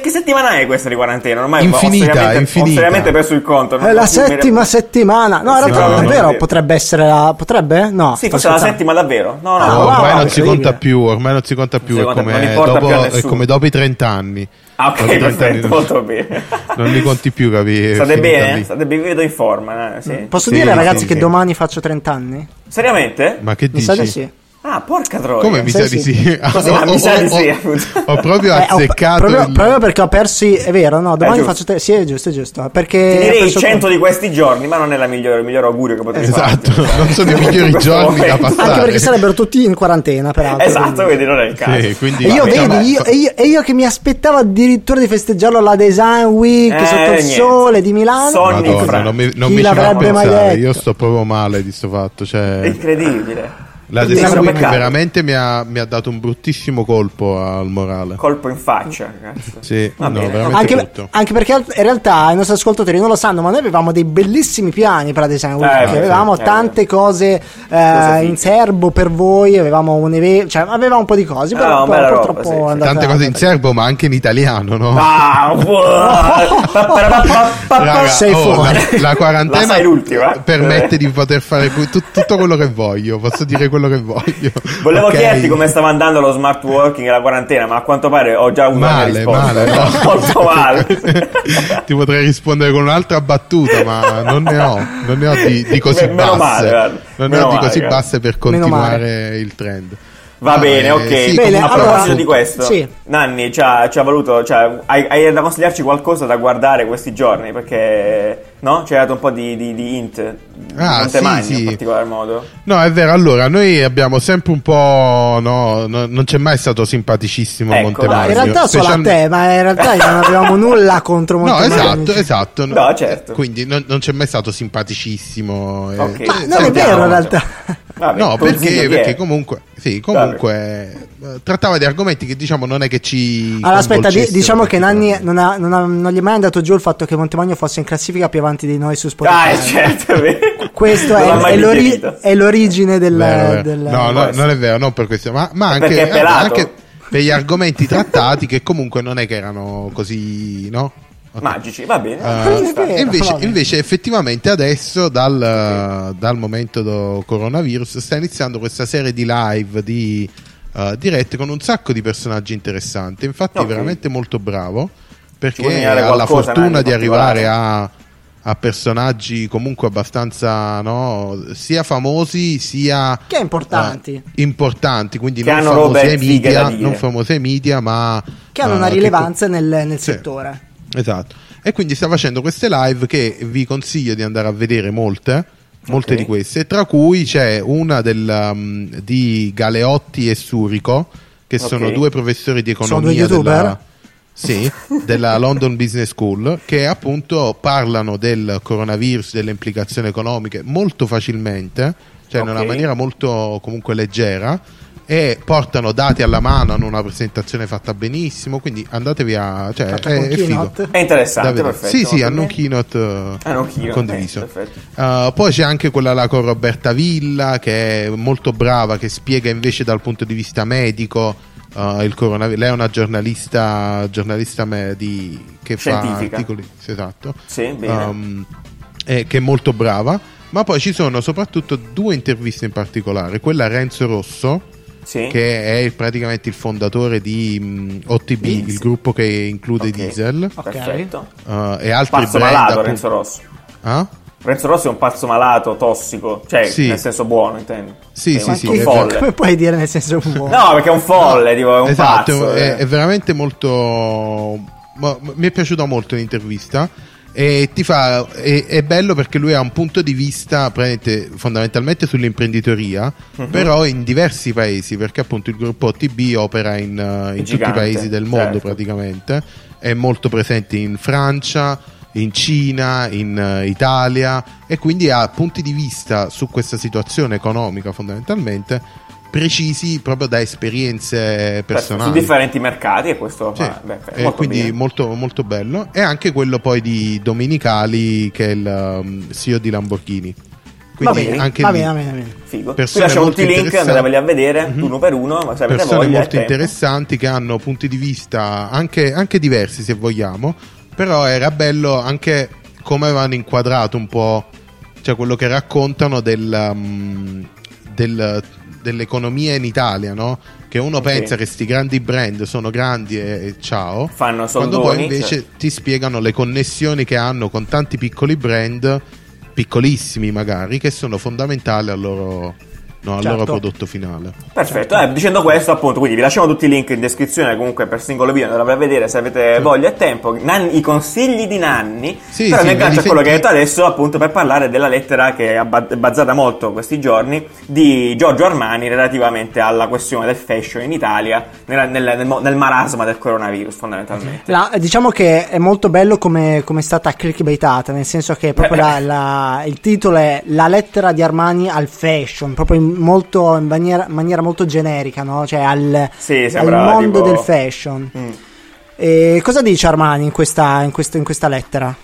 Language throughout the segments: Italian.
che settimana è questa di quarantena? Ormai Infinita, ho seriamente, infinita. Ho seriamente perso il conto. È la so più- settima settimana. No, in Sì, realtà no, è no, vero, no. potrebbe essere la. Potrebbe? No. Sì, forse la settima davvero. No, no, Ah, No, no. wow, ormai non si conta più, ormai non si conta più, è si conta più, come, dopo, più è come dopo i 30 anni. Ah, ok, i 30 perfetto, molto bene. Non li conti più, capi? State bene? lì. State bene? Vi vedo in forma, eh? sì. Posso Sì, dire, sì, ragazzi, sì, che sì. domani faccio 30 anni? Seriamente? Ma che Mi dici? sa di sì. Ah, porca troia. Come mi Sì, sa di sì. sì? Così, Ho- ho- ho-. Ho proprio Eh, ho- azzeccato proprio, il- proprio perché ho persi. È vero, no? Domani giusto. faccio. Te- sì, è giusto, è giusto. Perché. Ti ho direi perso- 100 di questi giorni, ma non è la migliore, il migliore augurio che potrei Esatto, fare. non sono i migliori giorni da passare. Anche perché sarebbero tutti in quarantena, peraltro. Esatto, quindi- quindi non è il caso. Sì, quindi E io, vedi, io, e io, e io che mi aspettavo addirittura di festeggiarlo alla Design Week Eh, sotto il niente. sole di Milano. Madonna, non mi, non Chi mi ci fa l'avrebbe mai pensare, detto? io sto proprio male di sto fatto. È Cioè, incredibile. La peccato. veramente mi ha, mi ha dato un bruttissimo colpo al morale. Colpo in faccia, ragazzi. Sì, no, Anche, anche perché in realtà i nostri ascoltatori non lo sanno, ma noi avevamo dei bellissimi piani per la Design Week. Eh, sì, avevamo sì. tante cose eh, Cose in fighe. serbo per voi, avevamo un evento, cioè avevamo un po' di cose, però Ah, bella roba, purtroppo sì, è sì. andata- Tante cose in serbo, ma anche in italiano, no? Ah, Raga, sei oh, fuori. la, la quarantena La eh? permette di poter fare tutto quello che voglio. Posso dire quello che voglio. Volevo Ok? chiederti come stava andando lo smart working e la quarantena, ma a quanto pare ho già avuto una Male, risposta. male, no? Molto male. Ti potrei rispondere con un'altra battuta, ma non ne ho, non ne ho di, di così basse. male, non ne ho di male, così guarda. basse per continuare il trend. Va No, bene, eh, ok. sì, Bene, a comunque- allora- proposito di questo, Sì. Nanni ci ha, ci ha voluto, cioè, hai, hai da consigliarci qualcosa da guardare questi giorni? Perché no? Ci hai dato un po' di, di, di hint. Ah, non sì, mangi sì. in particolar modo. No, è vero. Allora, noi abbiamo sempre un po'. No, no, non c'è mai stato simpaticissimo Ecco, Montemagno. In realtà solo a Special- te, ma in realtà non avevamo nulla contro No, Montemagno. esatto, esatto. No, certo. Quindi non, non c'è mai stato simpaticissimo. eh. Ok. Eh, Ma non è vero in realtà. Vabbè, No, perché, perché comunque, sì, comunque trattava di argomenti che diciamo non è che ci. Allora, aspetta, di- diciamo che Nanni non, ha- non ha- non gli è mai andato giù il fatto che Montemagno fosse in classifica più avanti di noi su Spotify. Ah, è certo. Questo è, è l'ori- è l'origine del. Vero, vero. del- no, no, non è vero, non per questo, ma, ma anche, anche per gli argomenti trattati che comunque non è che erano così, no? Magici, va bene. Sta. vero. invece, invece effettivamente adesso dal, dal momento del coronavirus sta iniziando questa serie di live di eh, dirette con un sacco di personaggi interessanti infatti Ok. è veramente molto bravo perché ha la fortuna di arrivare a, a personaggi comunque abbastanza no, sia famosi sia Che importanti. eh, importanti quindi Che non famosi ai media non famosi ai media ma che hanno una che rilevanza nel, nel Sì. settore. Esatto. E quindi sta facendo queste live che vi consiglio di andare a vedere molte, molte Ok. di queste, tra cui c'è una del, um, di Galeotti e Surico, che sono Ok. due professori di Sono economia della, sì, della London Business School, che appunto parlano del coronavirus, delle implicazioni economiche molto facilmente, cioè in una maniera molto comunque leggera e portano dati alla mano, hanno una presentazione fatta benissimo, quindi andatevi a... cioè è, è figo. È interessante, perfetto. Sì, sì, hanno un keynote, eh, Hanno un keynote, condiviso. eh. Uh, poi c'è anche quella là con Roberta Villa che è molto brava, che spiega invece dal punto di vista medico uh, il coronavirus. Lei è una giornalista, giornalista me- di- che fa articoli. sì, Esatto. Sì, bene. Um, eh, che è molto brava. Ma poi ci sono soprattutto due interviste in particolare. Quella a Renzo Rosso, sì. che è praticamente il fondatore di mh, OTB, Diesel. il gruppo che include Ok. Diesel. Ok. Perfetto. uh, e altri Pazzo brand. malato, appunto- Renzo Rosso. Ah? Renzo Rossi è un pazzo malato, tossico, cioè Sì. nel senso buono, intendo. Sì, È sì, un- sì, un folle. Come puoi dire nel senso buono? No, perché è un folle, tipo, è un esatto, pazzo. è, eh. è veramente molto. ma- ma- mi è piaciuta molto l'intervista. E ti fa. È, è bello perché lui ha un punto di vista fondamentalmente sull'imprenditoria, Mhm. però in diversi paesi, perché appunto il gruppo OTB opera in, in tutti i paesi del mondo certo. praticamente. È molto presente in Francia, in Cina, in uh, Italia e quindi ha punti di vista su questa situazione economica fondamentalmente precisi proprio da esperienze Certo, personali. Su differenti mercati e questo Sì, fa, beh, e molto quindi bene. molto, molto bello. E anche quello poi di Domenicali, che è il um, CEO di Lamborghini. Quindi va bene, anche va bene, va bene, va bene. Figo. Qui lasciamo tutti i link, andateveli a vedere, Mhm. uno per uno, ma se persone voglia. molto è tempo. interessanti che hanno punti di vista anche, anche diversi se vogliamo però era bello anche come avevano inquadrato un po' cioè quello che raccontano del, um, del- dell'economia in Italia no? che uno Ok. pensa che questi grandi brand sono grandi e, e ciao Fanno quando poi invece cioè. ti spiegano le connessioni che hanno con tanti piccoli brand piccolissimi magari che sono fondamentali al loro, no, al Certo. loro prodotto finale. Perfetto, eh, dicendo questo appunto, quindi vi lasciamo tutti i link in descrizione comunque per singolo video, andate a vedere se avete voglia e tempo, Nan- i consigli di Nanni, Sì, però sì, mi aggancio a quello che hai detto adesso appunto per parlare della lettera che è abba- è bazzata molto questi giorni di Giorgio Armani relativamente alla questione del fashion in Italia nel, nel mo- nel marasma del coronavirus fondamentalmente. La- diciamo che è molto bello come, come è stata clickbaitata, nel senso che proprio la- la- il titolo è La lettera di Armani al fashion, proprio in, molto, in maniera, maniera molto generica, no? Cioè al, Sì, al mondo tipo- del fashion. Mm. E cosa dice Armani in questa, in questo- in questa lettera?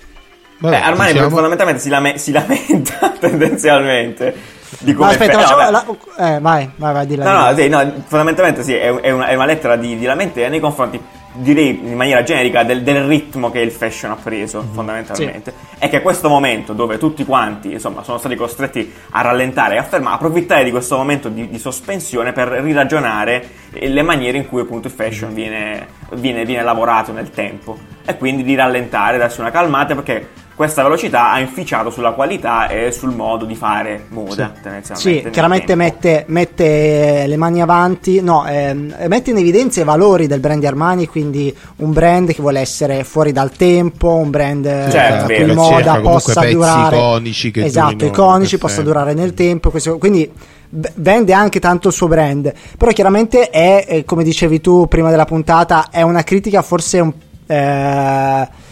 Vabbè, Beh, Armani diciamo- fondamentalmente si, lame- si lamenta tendenzialmente di come aspetta, fa- facciamo no, la- eh, vai, vai, vai, di là. No, no, sì, no, fondamentalmente sì, è, è una, è una lettera di, di lamentela nei confronti, direi in maniera generica, del, del ritmo che il fashion ha preso, fondamentalmente. E che questo momento dove tutti quanti, insomma, sono stati costretti a rallentare e a fermare, approfittare di questo momento di, di sospensione per riragionare le maniere in cui appunto il fashion viene, viene, viene lavorato nel tempo. E quindi di rallentare, darsi una calmata, perché questa velocità ha inficiato sulla qualità e sul modo di fare moda, tendenzialmente. Sì, nel chiaramente mette, mette eh, le mani avanti, no, ehm, mette in evidenza i valori del brand di Armani, quindi un brand che vuole essere fuori dal tempo, un brand eh, Certo, vero. cui Che moda cerca possa durare iconici che esatto, durino iconici, possa durare nel tempo, questo- quindi vende anche tanto il suo brand, però chiaramente è, eh, come dicevi tu prima della puntata, è una critica forse un... eh,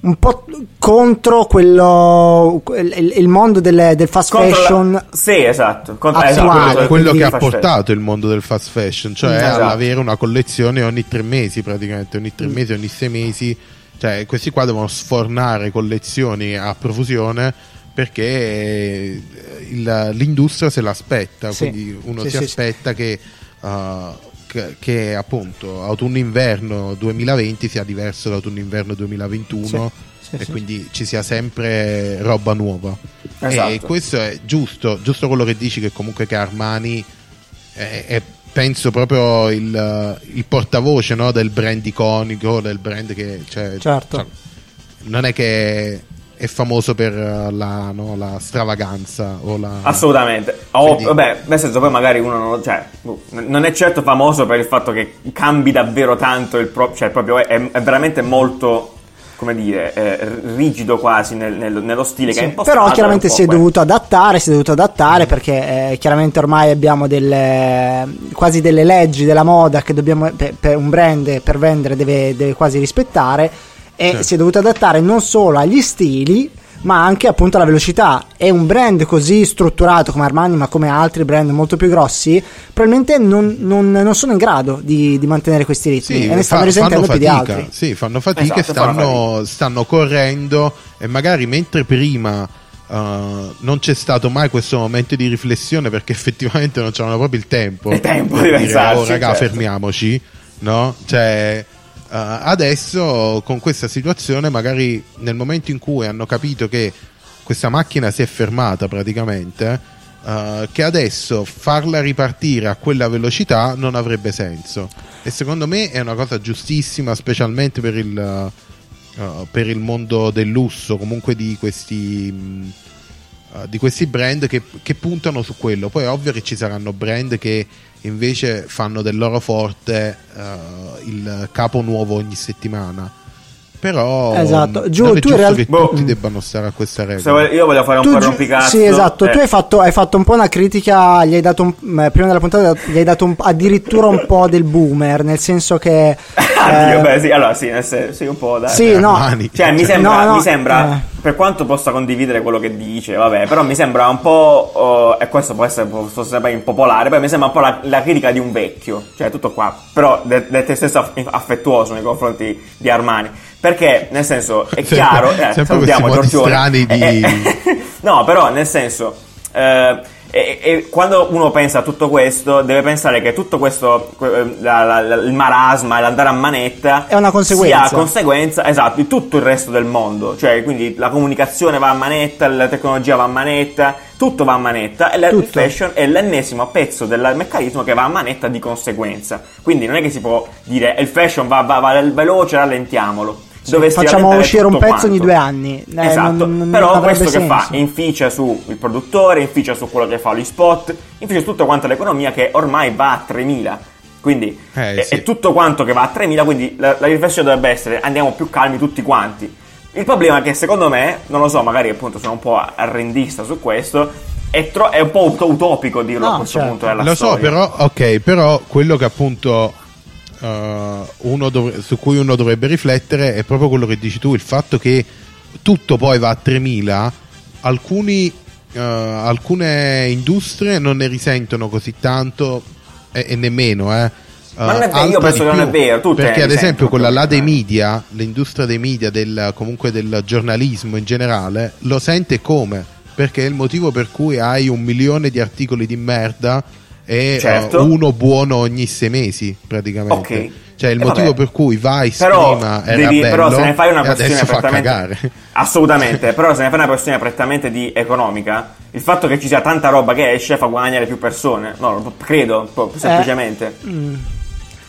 un po' contro quello il, il mondo del, del fast Contro la- fashion Sì, esatto. Contro, esatto, quello che ha portato il mondo del fast fashion, cioè Esatto. all'avere una collezione ogni tre mesi praticamente, ogni tre mesi, ogni sei mesi, cioè questi qua devono sfornare collezioni a profusione perché eh, il- l'industria se l'aspetta, Sì. quindi uno Sì, si sì, aspetta che, uh, che, che, appunto autunno-inverno 2020 sia diverso da autunno-inverno 2021 Sì, sì, e sì. quindi ci sia sempre roba nuova. Esatto. E questo è giusto, giusto quello che dici che comunque che Armani è, è, penso proprio il, il portavoce no, del brand iconico, del brand che cioè, Certo. cioè, non è che è famoso per uh, la, no, la stravaganza o la Assolutamente. Oh, Quindi- vabbè, nel senso poi magari uno non, cioè, boh, non è certo famoso per il fatto che cambi davvero tanto il pro, cioè proprio è, è veramente molto come dire, eh, rigido quasi nel- nel- nello stile che Sì, ha impostato. però è chiaramente si è dovuto adattare, si è dovuto adattare perché eh, chiaramente ormai abbiamo delle, quasi delle leggi della moda che dobbiamo, per, per un brand per vendere deve, deve quasi rispettare e Certo. si è dovuto adattare non solo agli stili ma anche appunto alla velocità e un brand così strutturato come Armani ma come altri brand molto più grossi probabilmente non, non- non sono in grado di, di mantenere questi ritmi Sì, e ne stanno fa- risentendo più di fatica, altri sì, fanno fatica Esatto, stanno, stanno correndo e magari mentre prima uh, non c'è stato mai questo momento di riflessione perché effettivamente non c'erano proprio il tempo, Il tempo di dire, pensarci, oh raga certo." fermiamoci, no? Cioè adesso con questa situazione magari nel momento in cui hanno capito che questa macchina si è fermata praticamente uh, che adesso farla ripartire a quella velocità non avrebbe senso. E secondo me è una cosa giustissima specialmente per il, uh, per il mondo del lusso comunque di questi mh, uh, di questi brand che, che puntano su quello. Poi è ovvio che ci saranno brand che invece fanno del loro forte uh, il capo nuovo ogni settimana però Esatto. Giù, non è tu in giusto real- che Boh. tutti debbano stare a questa regola Se voglio- io voglio fare un Tu po' gi- rompicazzo. Sì, esatto. eh. Tu hai fatto, hai fatto un po' una critica. Gli hai dato un- eh, prima della puntata, gli hai dato un- addirittura un po' del boomer. Nel senso che. Addio, eh, beh, sì, allora sì, nel senso, sì, un po', dai. sì, no. Armani. Cioè, mi sembra, No, no, mi sembra eh. per quanto possa condividere quello che dice, vabbè, però mi sembra un po', oh, e questo può essere può essere impopolare, poi mi sembra un po' la, la critica di un vecchio, cioè tutto qua, però de, de te stesso aff- affettuoso nei confronti di Armani, perché nel senso è Sempre- chiaro, eh, sempre salutiamo questi modi Giorgione. strani di- Eh, eh, no, però nel senso... Eh, e, e, quando uno pensa a tutto questo, deve pensare che tutto questo, la, la, la, il marasma, l'andare a manetta, è una conseguenza. sia conseguenza, esatto, di tutto il resto del mondo. Cioè, quindi la comunicazione va a manetta, la tecnologia va a manetta, tutto va a manetta e il fashion è l'ennesimo pezzo del meccanismo che va a manetta di conseguenza. Quindi non è che si può dire il fashion va, va, va veloce, rallentiamolo facciamo uscire un pezzo quanto. ogni due anni. Eh, esatto, non, però non questo senso. che fa inficia sul produttore, inficia su quello che fa gli spot, inficia su tutta quanta l'economia che ormai va a 3000. Quindi eh, è, sì. è, tutto quanto che va a 3000, quindi la, la riflessione dovrebbe essere andiamo più calmi tutti quanti. Il problema è che secondo me, non lo so, magari appunto sono un po' arrendista su questo, è, tro- è un po' utopico dirlo no, a questo certo. punto della lo storia. so, però, ok, però quello che appunto uh, dov- su cui uno dovrebbe riflettere è proprio quello che dici tu, il fatto che tutto poi va a 3000, alcuni, uh, alcune industrie non ne risentono così tanto e, e nemmeno, eh. Uh, Ma non è vero, io penso che non è vero. Tutte perché, ad esempio, quella là dei media, l'industria dei media, del, comunque del giornalismo in generale, lo sente come? Perché è il motivo per cui hai un milione di articoli di merda e certo. uh, uno buono ogni sei mesi praticamente. Okay. Cioè il eh, motivo vabbè. per cui Vice però prima era devi, bello però se ne fai una questione prettamente assolutamente però se ne fai una questione prettamente di economica il fatto che ci sia tanta roba che esce fa guadagnare più persone no credo semplicemente eh, mm.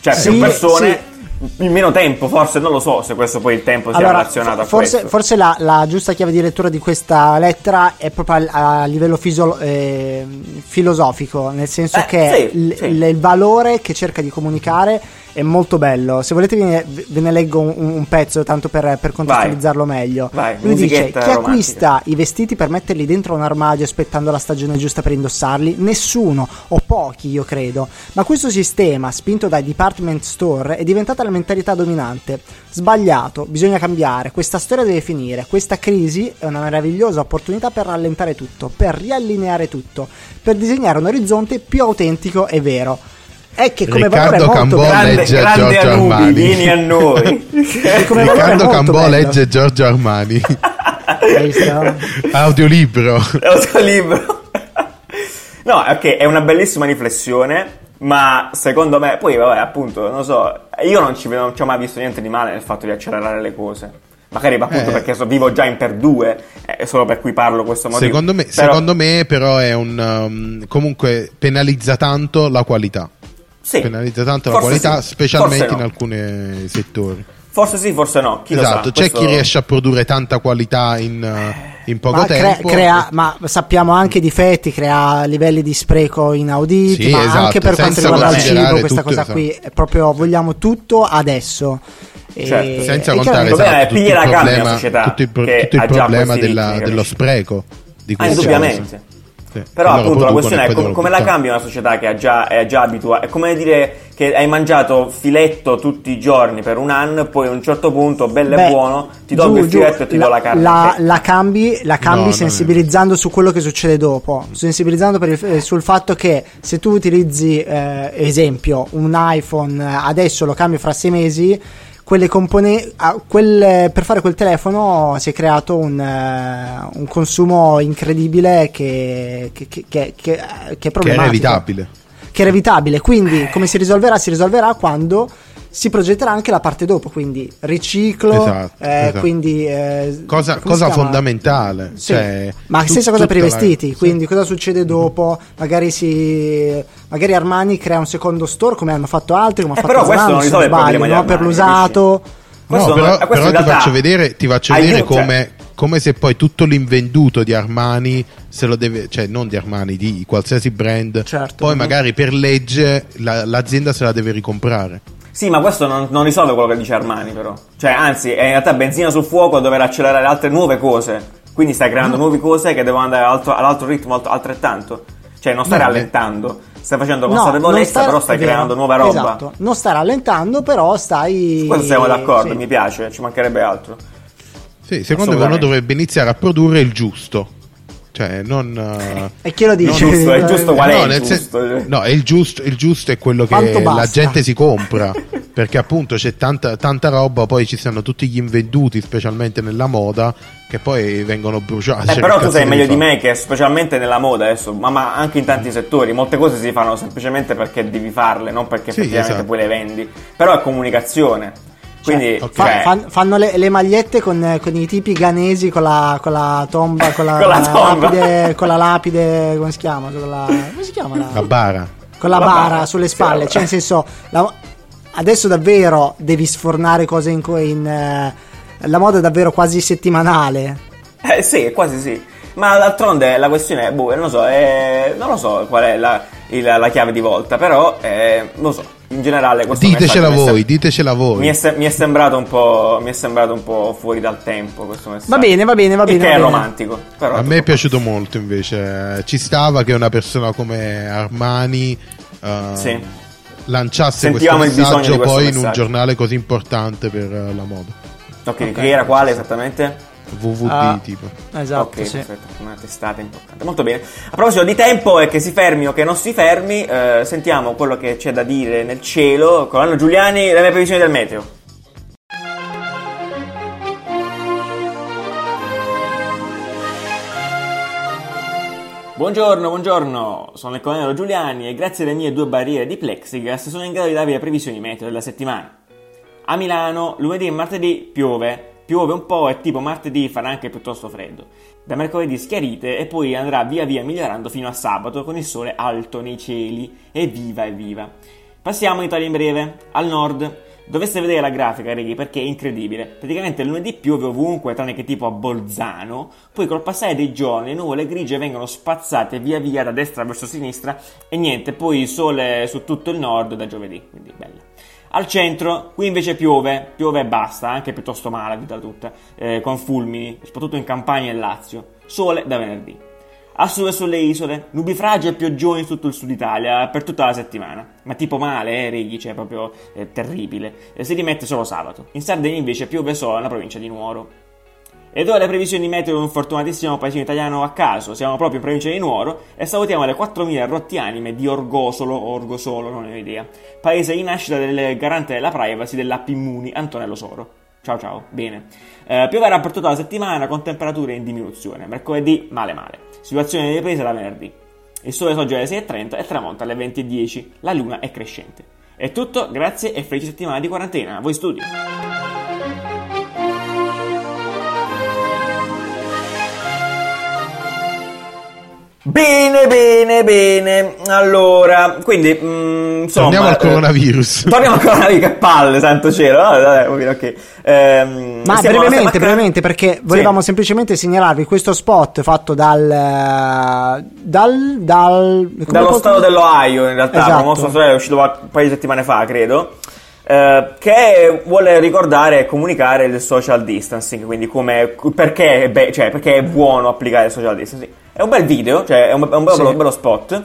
cioè sì, più persone sì in meno tempo, forse non lo so se questo poi il tempo sia allora, relazionato a forse, questo. Forse la, la, giusta chiave di lettura di questa lettera è proprio a, a livello fisio, eh, filosofico, nel senso eh, che sì, l, sì. il valore che cerca di comunicare è molto bello. Se volete, ve ne, ve ne leggo un, un, pezzo tanto per, per contestualizzarlo Vai. meglio. Vai, Lui dice: Chi romantica. acquista i vestiti per metterli dentro un armadio aspettando la stagione giusta per indossarli? Nessuno, o pochi, io credo. Ma questo sistema, spinto dai department store, è diventata la mentalità dominante. Sbagliato, bisogna cambiare. Questa storia deve finire. Questa crisi è una meravigliosa opportunità per rallentare tutto, per riallineare tutto, per disegnare un orizzonte più autentico e vero è che come Riccardo Cambò grande, legge grande Giorgio Anubi, Armani. vieni a noi. Riccardo Cambò legge Giorgio Armani. Audiolibro. Audiolibro. No ok è una bellissima riflessione ma secondo me poi vabbè appunto non so io non ci, non ci ho mai visto niente di male nel fatto di accelerare le cose. Magari appunto eh. perché so, vivo già in per due è solo per cui parlo questo motivo secondo me, però... secondo me però è un um, comunque penalizza tanto la qualità sì. penalizza tanto la qualità, sì. specialmente no. in alcuni settori. Forse sì, forse no. Chi esatto, c'è questo... chi riesce a produrre tanta qualità in, in poco ma tempo. Crea, crea, ma sappiamo anche difetti, crea livelli di spreco inauditi, sì, ma esatto, anche per quanto riguarda il cibo, questa cosa esatto. qui è proprio vogliamo tutto adesso. Certo. Senza contare esatto, tutto il problema, tutto il, pro- tutto il problema della, dello spreco. Di ah, indubbiamente. Sì. Però allora appunto la questione è com- come la cambia una società che già, è già abituata. È come dire che hai mangiato filetto tutti i giorni per un anno e poi a un certo punto, bello Beh, e buono, ti tolgo il filetto giù, e ti la, do la carne. La, la cambi, la cambi no, sensibilizzando su quello che succede dopo. Sensibilizzando il, eh, sul fatto che se tu utilizzi, eh, esempio, un iPhone eh, adesso lo cambi fra sei mesi quelle componenti quel, per fare quel telefono si è creato un, uh, un consumo incredibile che, che, che, che, che è problematico che è evitabile che è evitabile quindi come si risolverà? Si risolverà quando si progetterà anche la parte dopo, quindi riciclo, esatto, eh, esatto. quindi eh, cosa, cosa fondamentale. Sì. Cioè, Ma tu, stessa cosa per i vestiti, la... quindi sì. cosa succede dopo? Magari, si, magari Armani crea un secondo store come hanno fatto altri, come eh, ha fatto però Zalando, questo non risolve problema no? per l'usato. No, però, però ti faccio vedere, ti faccio vedere come, come, se poi tutto l'invenduto di Armani se lo deve, cioè non di Armani, di qualsiasi brand, certo, poi magari per legge la, l'azienda se la deve ricomprare. Sì, ma questo non, non, risolve quello che dice Armani, però. Cioè, anzi, è in realtà benzina sul fuoco a dover accelerare altre nuove cose. Quindi stai creando no. nuove cose che devono andare all'altro, all'altro ritmo altrettanto. Cioè, non stai Beh, rallentando. Stai facendo consapevolezza, no, però stai creando nuova roba. Esatto. Non stai rallentando, però stai. Su questo siamo d'accordo, sì. mi piace, ci mancherebbe altro. Sì, secondo me uno dovrebbe iniziare a produrre il giusto. Cioè, non. Uh, e chi lo dice? Non giusto, è giusto qual no, è il giusto? Sen- no, è il giusto, il giusto è quello che la gente si compra. perché appunto c'è tanta, tanta roba, poi ci stanno tutti gli invenduti, specialmente nella moda, che poi vengono bruciati. Eh, Cioè, però tu sai meglio di fare? me che specialmente nella moda adesso, ma, ma anche in tanti settori, molte cose si fanno semplicemente perché devi farle, non perché Sì, effettivamente esatto. poi le vendi. Però è comunicazione. Quindi. Fa- cioè, fan- fanno le, le magliette con, con i tipi ghanesi con la, con la tomba, con la, Con la tomba. lapide, con la lapide, come si chiama? Con la, come si chiama? la- La bara. con la La bara bara, sulle spalle, cioè nel senso la- adesso davvero devi sfornare cose in, in eh, la moda è davvero quasi settimanale. Eh sì, quasi sì. Ma d'altronde la questione è, boh, non lo so, è- non lo so qual è la, il- la chiave di volta, però, eh, non lo so, in generale questo Ditecela messaggio mi è voi, sem- ditecela voi. Mi è, se- mi è sembrato un po', mi è sembrato un po' fuori dal tempo questo messaggio. Va bene, va bene, va bene. va è bene. romantico. Però A me è piaciuto molto invece. Ci stava che una persona come Armani eh, Sì. lanciasse Sentivamo questo messaggio questo poi in un messaggio. giornale così importante per eh, la moda. Ok, che era quale esattamente? VVD Ah. tipo. Esatto, ok, sì. perfetto, una testata importante. Molto bene. A proposito di tempo e che si fermi o che non si fermi, eh, sentiamo quello che c'è da dire nel cielo con Anno Giuliani le mie previsioni del meteo. Buongiorno, buongiorno, sono il colonnello Giuliani e grazie alle mie due barriere di plexiglass sono in grado di darvi le previsioni meteo della settimana. A Milano lunedì e martedì piove, piove un po' e tipo martedì farà anche piuttosto freddo. Da mercoledì schiarite e poi andrà via via migliorando fino a sabato con il sole alto nei cieli. Evviva, evviva. Passiamo in Italia in breve, al nord. Doveste vedere la grafica, reghi, perché è incredibile. Praticamente lunedì piove ovunque, tranne che tipo a Bolzano. Poi col passare dei giorni le nuvole grigie vengono spazzate via via da destra verso sinistra e niente, poi sole su tutto il nord da giovedì, quindi bella. Al centro, qui invece piove, piove e basta, anche piuttosto male, vita tutta, eh, con fulmini, soprattutto in Campania e Lazio. Sole da venerdì. A sud e sulle isole, nubifragi e pioggioni su tutto il sud Italia per tutta la settimana. Ma tipo male, eh, reghi, cioè proprio eh, terribile. E si rimette solo sabato. In Sardegna invece piove solo nella provincia di Nuoro. Ed ora le previsioni meteo di un fortunatissimo paesino italiano a caso. Siamo proprio in provincia di Nuoro e salutiamo le 4.000 rotti anime di Orgosolo, Orgosolo, non ne ho idea. Paese di nascita del garante della privacy dell'app Immuni, Antonello Soro. Ciao ciao, bene. Eh, pioverà per tutta la settimana con temperature in diminuzione. Mercoledì male male. Situazione di ripresa da venerdì. Il sole sorge alle 6.30 e tramonta alle 20.10. La luna è crescente. È tutto, grazie e felice settimana di quarantena. A voi studio. Bene, bene, bene. Allora, quindi, mm, insomma... Torniamo al eh, coronavirus. Torniamo al coronavirus, che palle, santo cielo. Vabbè, vabbè, ok. Ehm, Ma brevemente, brevemente, perché volevamo semplicemente segnalarvi questo spot fatto dal. dal. dal come Dallo posso- stato dell'Ohio, in realtà, Esatto. promosso è uscito un paio di settimane fa, credo. Eh, che vuole ricordare e comunicare il social distancing, quindi come, perché, è be- cioè, perché è buono applicare il social distancing. È un bel video, cioè è un, è un bello, Sì. bello spot.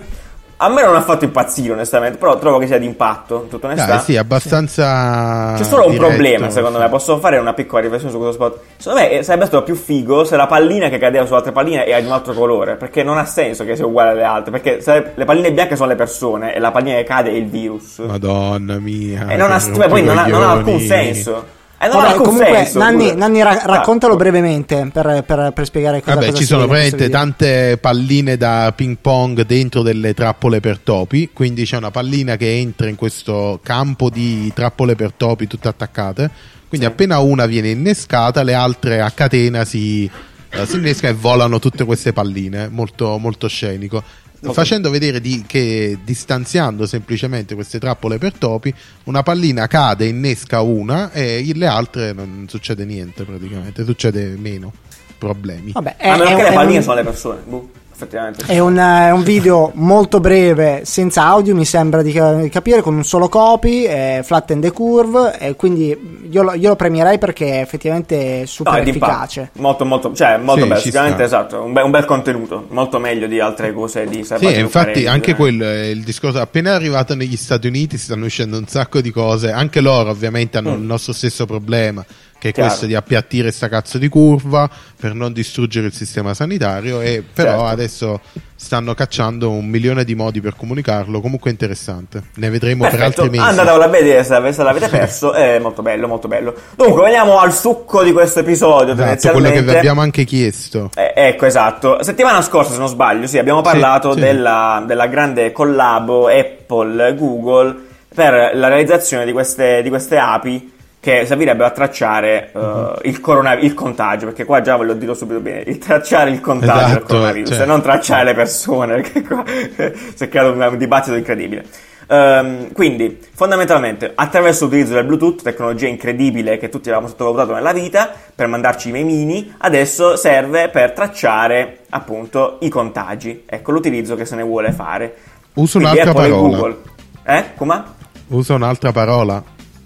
A me non ha fatto impazzire, onestamente, però trovo che sia di impatto, in tutta onestà. Dai, sì, abbastanza. C'è solo un diretto, problema, secondo me. sì. Posso fare una piccola riflessione su questo spot? Secondo me eh, sarebbe stato più figo se la pallina che cadeva su altre palline era di un altro colore. Perché non ha senso che sia uguale alle altre. Perché le palline bianche sono le persone e la pallina che cade è il virus. Madonna mia. e non ha, beh, poi non ha, non ha alcun senso. E ha Vabbè, comunque, senso. Nanni. Nanni, ra- raccontalo Ah, brevemente per, per- per spiegare cosa Vabbè, cosa ci sono video. tante palline da ping pong dentro delle trappole per topi. Quindi c'è una pallina che entra in questo campo di trappole per topi tutte attaccate. Quindi Sì. appena una viene innescata, le altre a catena si, eh, si innescano e volano tutte queste palline. Molto, molto scenico. Facendo vedere di- che distanziando semplicemente queste trappole per topi, una pallina cade, innesca una e le altre non succede niente praticamente, succede meno problemi. Vabbè, è, A meno è- che le palline un- sono le persone. Boh, effettivamente. È un, è un video molto breve, senza audio, mi sembra di, ca- di capire, con un solo copy, è flatten the curve, e quindi io lo, io lo premierei perché è effettivamente super No, è di impatto. efficace. Molto, molto, cioè, molto Sì, bello. Sicuramente, sta. esatto. Un, be- un bel contenuto. Molto meglio di altre cose di Sì, Salvatore e infatti anche eh. quello è il discorso. Appena arrivato negli Stati Uniti stanno uscendo un sacco di cose. Anche loro, ovviamente, hanno Mm. il nostro stesso problema. Che è Chiaro. questa di appiattire sta cazzo di curva per non distruggere il sistema sanitario e però Certo. adesso stanno cacciando un milione di modi per comunicarlo comunque interessante ne vedremo per Perfetto, altri mesi andatevelo a vedere se, se l'avete perso, è molto bello, molto bello. Dunque, veniamo al succo di questo episodio, esatto, quello che vi abbiamo anche chiesto Eh, ecco, esatto. Settimana scorsa, se non sbaglio, sì, abbiamo parlato sì. Della, della grande collabo Apple-Google per la realizzazione di queste, di queste api che servirebbero a tracciare eh, Mhm. il, corona- il contagio, perché qua già ve lo dirò subito bene, il tracciare il contagio del Esatto, coronavirus cioè. e non tracciare le persone, perché qua si è creato un, dibattito incredibile. Ehm, quindi, fondamentalmente, attraverso l'utilizzo del Bluetooth, tecnologia incredibile che tutti avevamo sottovalutato nella vita, per mandarci i memini, adesso serve per tracciare appunto i contagi. Ecco l'utilizzo che se ne vuole fare. uso Quindi un'altra Apple parola Google. Eh? Come? uso un'altra parola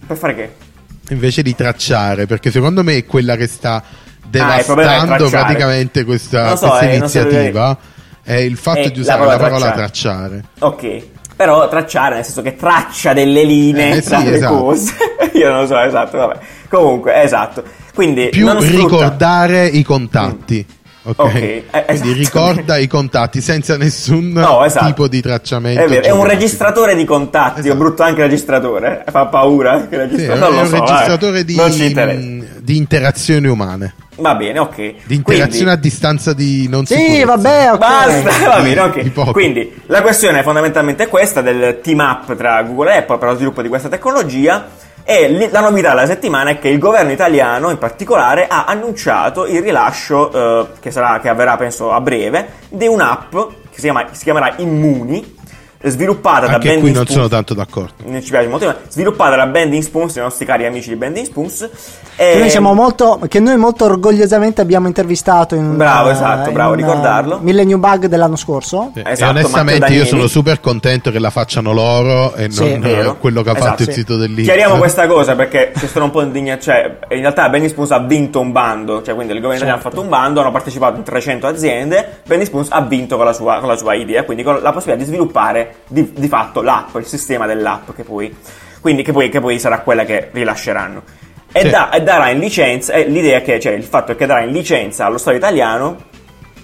Per fare che? Invece di tracciare, perché secondo me è quella che sta Ah, è devastando tracciare. praticamente questa, so, questa eh, non so iniziativa. È il fatto Eh, di la usare parola la parola tracciare. tracciare. Ok. Però tracciare nel senso che traccia delle linee Eh, sì, tra le esatto. cose. Io non lo so, esatto, vabbè. Comunque, esatto. Quindi Più sfrutta- ricordare i contatti. Ok, Ok, eh, quindi esatto. ricorda i contatti senza nessun No, esatto. tipo di tracciamento. È vero, è un registratore di contatti, Esatto. ho brutto anche registratore, fa paura. Che Sì, registra- è un so, registratore di, mh, di interazioni umane, Va bene, ok. di interazioni Quindi- a distanza di non Sì, sicurezza. vabbè, ok. Basta, va bene, ok. Quindi la questione è fondamentalmente questa del team up tra Google e Apple per lo sviluppo di questa tecnologia. E la novità della settimana è che il governo italiano, in particolare, ha annunciato il rilascio, eh, che, sarà, che avverrà penso a breve, di un'app che si, chiama- si chiamerà Immuni, eh, sviluppata da Anche Bending qui non Spoons. sono tanto d'accordo. Ne ci piace molto, ma sviluppata da Bending Spoons, i nostri cari amici di Bending Spoons. Che E- noi, siamo molto, che noi molto orgogliosamente abbiamo intervistato in un, Bravo, eh, esatto, in bravo a un, ricordarlo. eh, Millennium Bug dell'anno scorso. Sì. Esatto, e onestamente io sono super contento che la facciano loro e Sì, non eh, quello che ha Esatto, fatto il sì. sito dell'Inter. Chiariamo questa cosa perché ci sono un po' indignato. Cioè, in realtà Benny Spoons ha vinto un bando, cioè quindi il governo italiano ha fatto un bando, hanno partecipato in 300 aziende. Benny Spoons ha vinto con la sua, con la sua idea, quindi con la possibilità di sviluppare di, di fatto l'app, il sistema dell'app che poi, quindi, che poi, che poi sarà quella che rilasceranno. E, Sì. da- e darà in licenza, l'idea che, cioè il fatto è che darà in licenza allo Stato italiano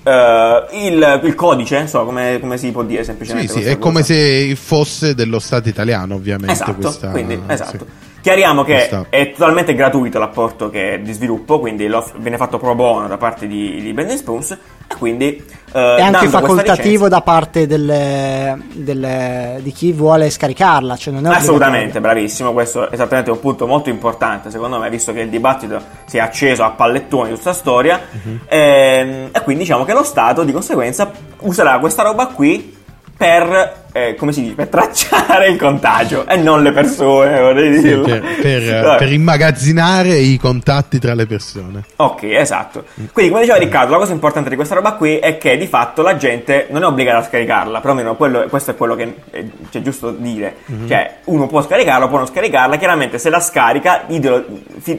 eh, il, il codice, insomma, come, come si può dire Sì, semplicemente. sì, questa è come cosa. se fosse dello Stato italiano, ovviamente. Esatto, questa- quindi, esatto. sì. Chiariamo che è totalmente gratuito l'apporto che- di sviluppo, quindi lo- viene fatto pro bono da parte di, di Bending Spoons e quindi eh, È anche facoltativo licenza- da parte delle- delle- di chi vuole scaricarla. Cioè non è Assolutamente, bravissimo, questo è esattamente un punto molto importante secondo me, visto che il dibattito si è acceso a pallettoni su questa storia Mhm. ehm, e quindi diciamo che lo Stato di conseguenza userà questa roba qui per, eh, come si dice, per tracciare il contagio e non le persone, vorrei Sì, per, per- Vabbè. per immagazzinare i contatti tra le persone. Ok, esatto. Quindi, come diceva Riccardo, la cosa importante di questa roba qui è che di fatto la gente non è obbligata a scaricarla, però almeno quello- questo è quello che eh, c'è giusto dire. Cioè, uno può scaricarla, può non scaricarla, chiaramente se la scarica, idolo-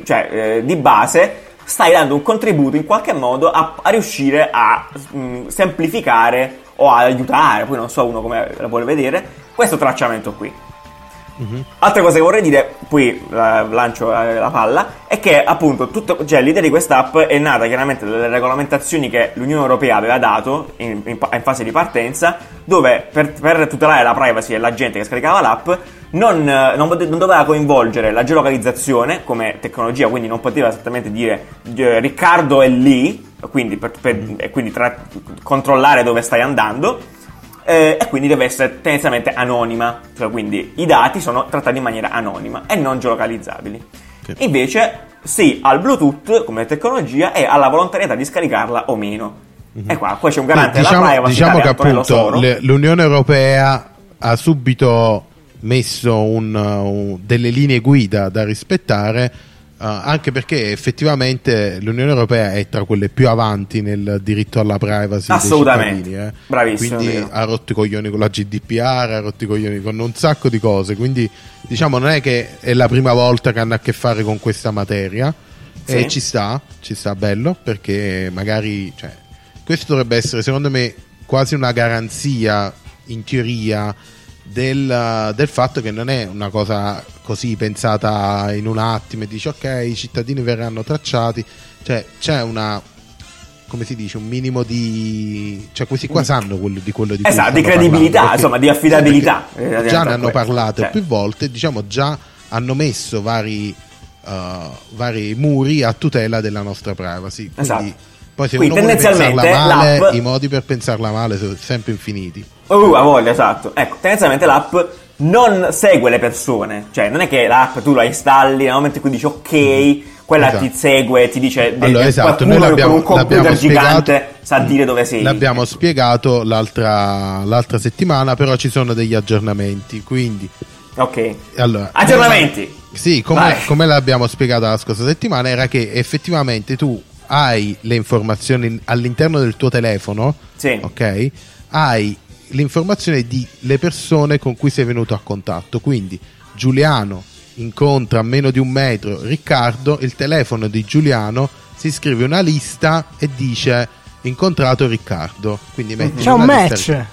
cioè, eh, di base, stai dando un contributo in qualche modo a, a riuscire a mm, semplificare o a aiutare, poi non so uno come la vuole vedere, questo tracciamento qui. Altra cosa che vorrei dire, poi la- lancio eh, la palla, è che appunto tutto, cioè, l'idea di quest'app è nata chiaramente dalle regolamentazioni che l'Unione Europea aveva dato in, in in fase di partenza, dove per, per tutelare la privacy della gente che scaricava l'app non, eh, non non doveva coinvolgere la geolocalizzazione come tecnologia, quindi non poteva esattamente dire eh, Riccardo è lì, quindi, per- per- e quindi tra- controllare dove stai andando eh, e quindi deve essere tendenzialmente anonima, cioè quindi i dati sono trattati in maniera anonima e non geolocalizzabili. Sì. Invece sì al Bluetooth come tecnologia e alla volontarietà di scaricarla o meno. E qua poi c'è un garante diciamo, della privacy diciamo che appunto le- l'Unione Europea ha subito messo un- un- delle linee guida da rispettare eh, anche perché effettivamente l'Unione Europea è tra quelle più avanti nel diritto alla privacy Assolutamente. eh. Bravissimo, quindi vero. ha rotto i coglioni con la GDPR ha rotto i coglioni con un sacco di cose quindi diciamo non è che è la prima volta che hanno a che fare con questa materia Sì. e ci sta ci sta bello perché magari cioè, questo dovrebbe essere secondo me quasi una garanzia in teoria del, del, fatto che non è una cosa così pensata in un attimo e dici ok i cittadini verranno tracciati cioè c'è una come si dice un minimo di cioè questi qua sanno quello, di quello di cui esatto, di credibilità parlando, insomma di affidabilità eh, già ne hanno parlato cioè. più volte diciamo già hanno messo vari, uh, vari muri a tutela della nostra privacy quindi esatto. Poi se Quindi, uno tendenzialmente male, l'app... i modi per pensarla male sono sempre infiniti. Uh, a voglia, esatto. Ecco, tendenzialmente l'app non segue le persone, cioè non è che l'app tu la installi nel momento in cui dici ok, quella esatto. ti segue, ti dice allora, de- esatto. noi l'abbiamo, con un computer gigante sa dire dove sei. L'abbiamo spiegato l'altra, l'altra settimana, però ci sono degli aggiornamenti, quindi Ok. Allora, aggiornamenti. Sì, come, come l'abbiamo spiegato la scorsa settimana, era che effettivamente tu hai le informazioni all'interno del tuo telefono, sì. ok? Hai l'informazione di le persone con cui sei venuto a contatto. Quindi Giuliano incontra a meno di un metro Riccardo, il telefono di Giuliano si scrive una lista e dice incontrato Riccardo. Quindi metti C'è un match.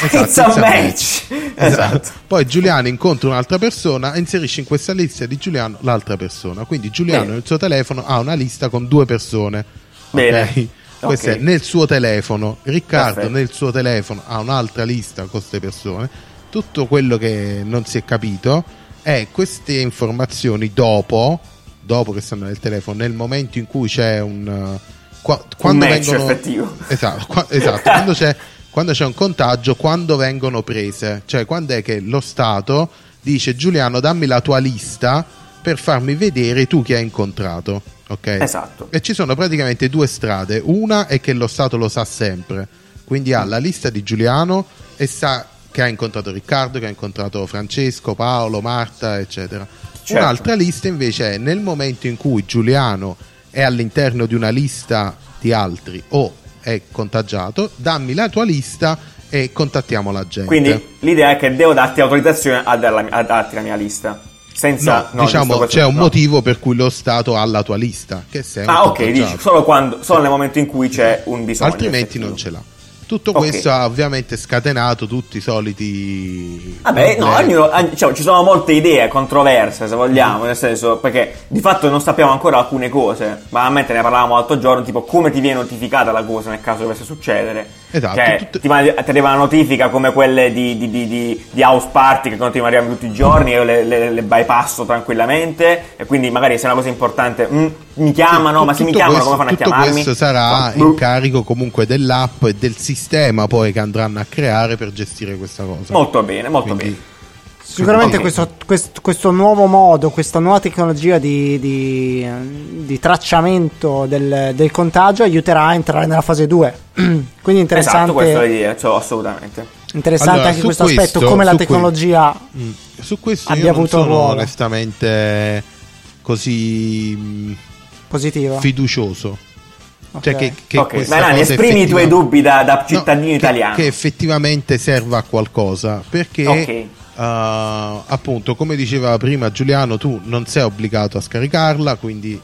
Esatto, it's a match. Esatto. esatto. Poi Giuliano incontra un'altra persona, inserisce in questa lista di Giuliano l'altra persona. Quindi Giuliano Bene. nel suo telefono ha una lista con due persone. Bene. Okay? Questo okay. è nel suo telefono. Riccardo Perfetto. nel suo telefono ha un'altra lista con queste persone. Tutto quello che non si è capito è queste informazioni dopo, dopo che stanno nel telefono, nel momento in cui c'è un... Qua, quando un vengono, effettivo. Esatto, qua, esatto quando c'è quando c'è un contagio, quando vengono prese, cioè quando è che lo Stato dice Giuliano dammi la tua lista per farmi vedere tu chi hai incontrato. Ok? Esatto. E ci sono praticamente due strade. Una è che lo Stato lo sa sempre, quindi ha la lista di Giuliano e sa che ha incontrato Riccardo, che ha incontrato Francesco, Paolo, Marta, eccetera. Certo. Un'altra lista invece è nel momento in cui Giuliano è all'interno di una lista di altri o è contagiato, dammi la tua lista e contattiamo la gente. Quindi l'idea è che devo darti autorizzazione a, darla, a darti la mia lista. Senza, no, no diciamo c'è un no. motivo per cui lo Stato ha la tua lista. Che sei ah, ok, dici solo, quando, solo nel momento in cui c'è un bisogno. Altrimenti non ce l'ha. Tutto okay. questo ha ovviamente scatenato tutti i soliti. Vabbè, no, ognuno, diciamo, ci sono molte idee controverse, se vogliamo, nel senso, perché di fatto non sappiamo ancora alcune cose. Ma a mente ne parlavamo l'altro giorno, tipo come ti viene notificata la cosa nel caso dovesse succedere. Esatto. Cioè, tutto... ti, ti arriva una notifica come quelle di, di, di, di, House Party che continuano tutti i giorni, io le, le, le, bypasso tranquillamente. E quindi magari se è una cosa importante, mm, mi chiamano, sì, ma se mi chiamano questo, come fanno a chiamarmi? Questo sarà in carico comunque dell'app e del sistema poi che andranno a creare per gestire questa cosa. Molto bene, molto Quindi, bene. Sicuramente questo, questo, questo, nuovo modo, questa nuova tecnologia di, di, di tracciamento del, del, contagio aiuterà a entrare nella fase 2. Quindi interessante. Esatto, questa è l'idea, cioè, assolutamente. Interessante allora, anche questo, questo, aspetto, come la tecnologia que- mm, su questo abbia avuto sono ruolo. onestamente così mm, positivo fiducioso cioè che, che okay. Nani, esprimi i tuoi dubbi da, da cittadino no, italiano. Che, che, effettivamente serva a qualcosa. Perché, okay. uh, appunto, come diceva prima Giuliano, tu non sei obbligato a scaricarla, quindi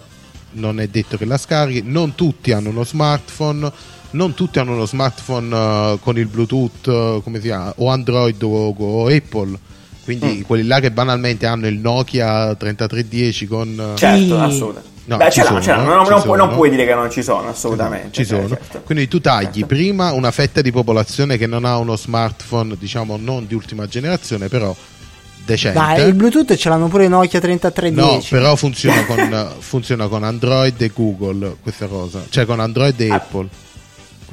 non è detto che la scarichi. Non tutti hanno uno smartphone. Non tutti hanno uno smartphone uh, con il Bluetooth, uh, come si chiama, o Android o, o Apple. Quindi mm. quelli là che banalmente hanno il Nokia 3310 con... Certo, assolutamente No, Beh, ce l'ha, ce l'ha. Non, non, pu- non, puoi dire che non ci sono, assolutamente. Ci sono. Certo. Quindi tu tagli certo. prima una fetta di popolazione che non ha uno smartphone, diciamo non di ultima generazione, però decente. Dai, il Bluetooth ce l'hanno pure Nokia 3310. No, però funziona con, funziona con Android e Google questa cosa, cioè con Android e ah. Apple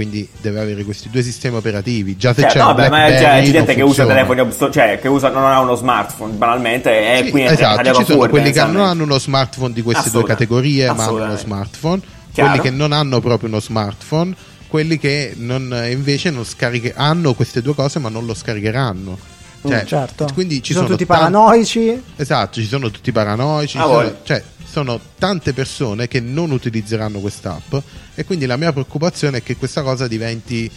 quindi deve avere questi due sistemi operativi. Già se cioè, c'è no, beh, ma c'è gente che usa telefoni cioè che usa, non ha uno smartphone, banalmente, e sì, quindi esatto, ci sono quelli che non hanno uno smartphone di queste due categorie, ma hanno uno smartphone, Chiaro. quelli che non hanno proprio uno smartphone, quelli che non, invece non scariche- hanno queste due cose, ma non lo scaricheranno. Cioè, mm, certo. Quindi ci, ci sono, sono, tutti tanti... paranoici. Esatto, ci sono tutti paranoici. Ah, sono, cioè, sono tante persone che non utilizzeranno quest'app e quindi la mia preoccupazione è che questa cosa diventi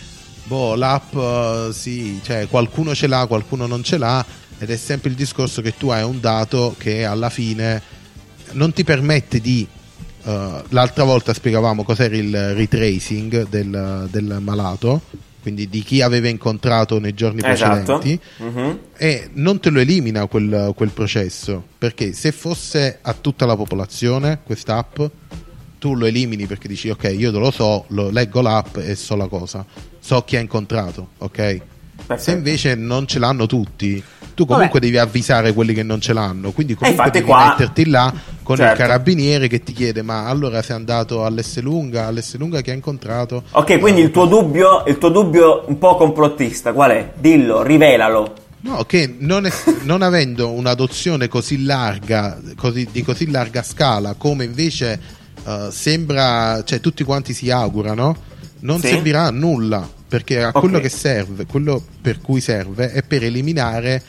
boh, l'app uh, sì, cioè qualcuno ce l'ha, qualcuno non ce l'ha ed è sempre il discorso che tu hai un dato che alla fine non ti permette di uh, l'altra volta spiegavamo cos'era il retracing del, del malato quindi di chi aveva incontrato nei giorni Esatto. precedenti, Mhm. e non te lo elimina quel, quel processo, perché se fosse a tutta la popolazione questa app, tu lo elimini perché dici ok, io lo so, lo leggo l'app e so la cosa, so chi ha incontrato, ok? Se Perfetto. invece non ce l'hanno tutti, tu comunque devi avvisare quelli che non ce l'hanno, quindi comunque infatti devi qua- metterti là con il Certo. carabiniere che ti chiede ma allora sei andato all'Esselunga, all'Esselunga che ha incontrato... Ok, quindi il tuo dubbio, il tuo dubbio un po' complottista, qual è? Dillo, rivelalo. No, che non, è- non avendo un'adozione così larga, così- di così larga scala, come invece eh, sembra, cioè tutti quanti si augurano, non Sì. servirà a nulla, perché a Ok. quello che serve, quello per cui serve è per eliminare,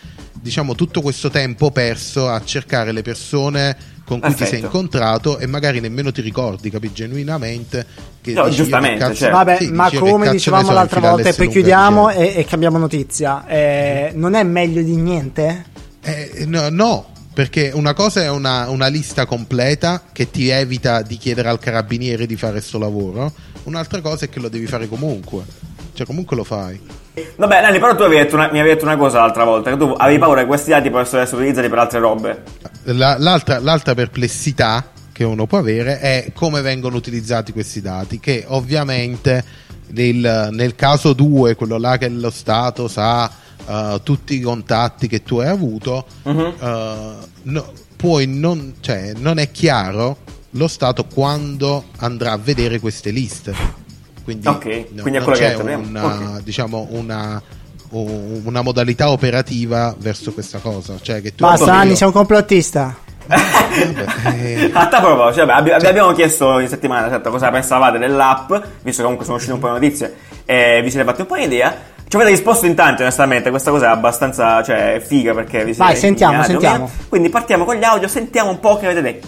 diciamo, tutto questo tempo perso a cercare le persone con cui ti sei Perfetto. incontrato e magari nemmeno ti ricordi, capi, genuinamente che No, dici, giustamente, cazzo- certo. Vabbè, sì, ma come dicevamo l'altra volta, e poi chiudiamo e, e cambiamo notizia, eh, non è meglio di niente? Eh, no, no, perché una cosa è una, una lista completa che ti evita di chiedere al carabiniere di fare questo lavoro, un'altra cosa è che lo devi fare comunque, cioè comunque lo fai. Vabbè, Nanni, però tu avevi detto una, mi avevi detto una cosa l'altra volta, che tu avevi paura che questi dati potessero essere utilizzati per altre robe. La- l'altra, l'altra perplessità che uno può avere è come vengono utilizzati questi dati, che ovviamente nel, nel caso 2, quello là che lo Stato sa eh, tutti i contatti che tu hai avuto, Mhm. eh, no- puoi non, cioè, non è chiaro lo Stato quando andrà a vedere queste liste. Quindi, Ok, no- quindi è non quello che hai c'è una, Ok. diciamo, una, una modalità operativa verso questa cosa. Cioè che tu Basta, io- Anni, sei un complottista. eh, A tal proposito, vabbè, abbi- vi abbiamo chiesto in settimana certo, cosa pensavate dell'app, visto che comunque sono uscite un po' di notizie e vi siete fatti un po' un'idea. Ci avete risposto in tanti, onestamente, questa cosa è abbastanza cioè, figa perché vi siete Vai, sentiamo, sentiamo. Quindi partiamo con gli audio, sentiamo un po' che avete detto.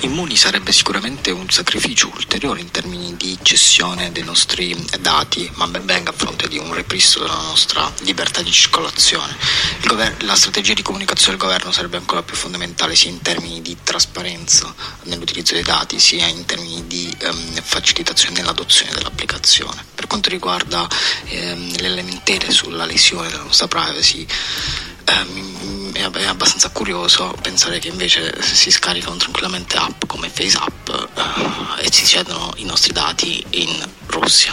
Immuni sarebbe sicuramente un sacrificio ulteriore in termini di cessione dei nostri dati, ma ben venga a fronte di un ripristino della nostra libertà di circolazione. Gover- la strategia di comunicazione del governo sarebbe ancora più fondamentale sia in termini di trasparenza nell'utilizzo dei dati, sia in termini di ehm, facilitazione nell'adozione dell'applicazione. Per quanto riguarda ehm, le lamentele sulla lesione della nostra privacy, ehm, è ab- è abbastanza curioso pensare che invece si scaricano tranquillamente app come FaceApp eh, e ci cedono i nostri dati in Russia.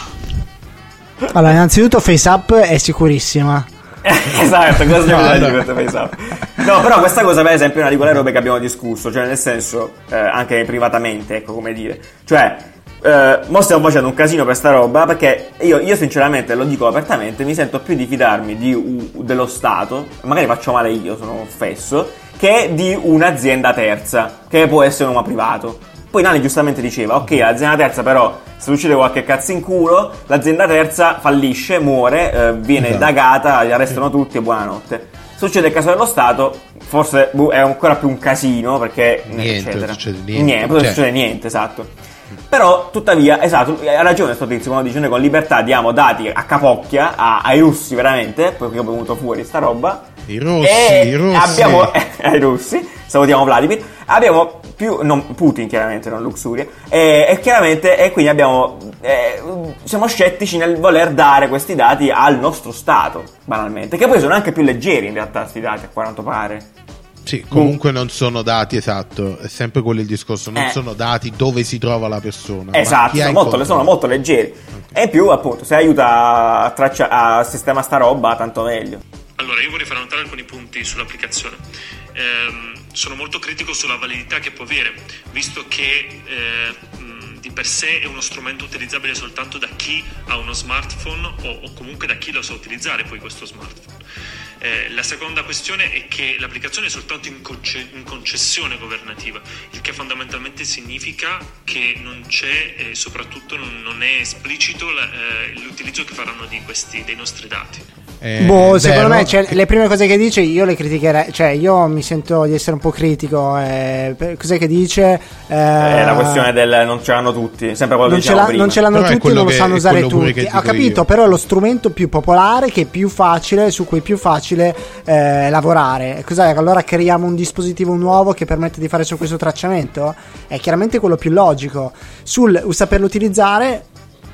Allora, innanzitutto FaceApp è sicurissima. esatto, cosa stiamo di questo FaceApp? No, però questa cosa per esempio è una di quelle robe che abbiamo discusso, cioè nel senso, eh, anche privatamente, ecco come dire. Cioè, eh, mo stiamo facendo un casino per sta roba perché io, io sinceramente, lo dico apertamente, mi sento più di fidarmi di u- dello Stato, magari faccio male io, sono offesso, che di un'azienda terza, che può essere un uomo privato. Poi Nani giustamente diceva, ok, l'azienda terza però se succede qualche cazzo in culo, l'azienda terza fallisce, muore, eh, viene Esatto. indagata, li arrestano tutti e buonanotte. Succede il caso dello Stato, forse boh, è ancora più un casino perché... Niente, eccetera. non succede niente. Niente, non Cioè- succede niente, esatto. Però, tuttavia, esatto, ha ragione sto tizio quando dice noi con libertà diamo dati a capocchia a- ai russi veramente, perché ho venuto fuori sta roba. I russi, E i russi. Abbiamo, ai russi, salutiamo Vladimir, abbiamo più, non Putin chiaramente, non Luxuria, e, e chiaramente, e quindi abbiamo, eh, siamo scettici nel voler dare questi dati al nostro Stato, banalmente, che poi sono anche più leggeri in realtà questi dati, a quanto pare. Sì, comunque non sono dati, esatto, è sempre quello il discorso, non Eh. sono dati dove si trova la persona. Esatto, sono molto, sono molto leggeri. E in più, appunto, se aiuta a, traccia- a sistemare sta roba, tanto meglio. Allora, io vorrei fare notare alcuni punti sull'applicazione. Ehm, sono molto critico sulla validità che può avere, visto che eh, mh, di per sé è uno strumento utilizzabile soltanto da chi ha uno smartphone o, o comunque da chi lo sa utilizzare poi questo smartphone. Eh, la seconda questione è che l'applicazione è soltanto in, conce- in concessione governativa, il che fondamentalmente significa che non c'è e soprattutto non, non è esplicito la- eh, l'utilizzo che faranno questi, dei nostri dati. Eh, boh, secondo me cioè, le prime cose che dice io le criticherei. Cioè, io mi sento di essere un po' critico. eh, per- cos'è che dice? Eh, È la questione del non ce l'hanno tutti, sempre quello non che ce, diciamo non ce l'hanno Però tutti, non lo sanno usare tutti. Ho capito, io. però è lo strumento più popolare che è più facile, su cui è più facile eh, lavorare. Cos'è? Allora creiamo un dispositivo nuovo che permette di fare su questo tracciamento? È chiaramente quello più logico. Sul saperlo utilizzare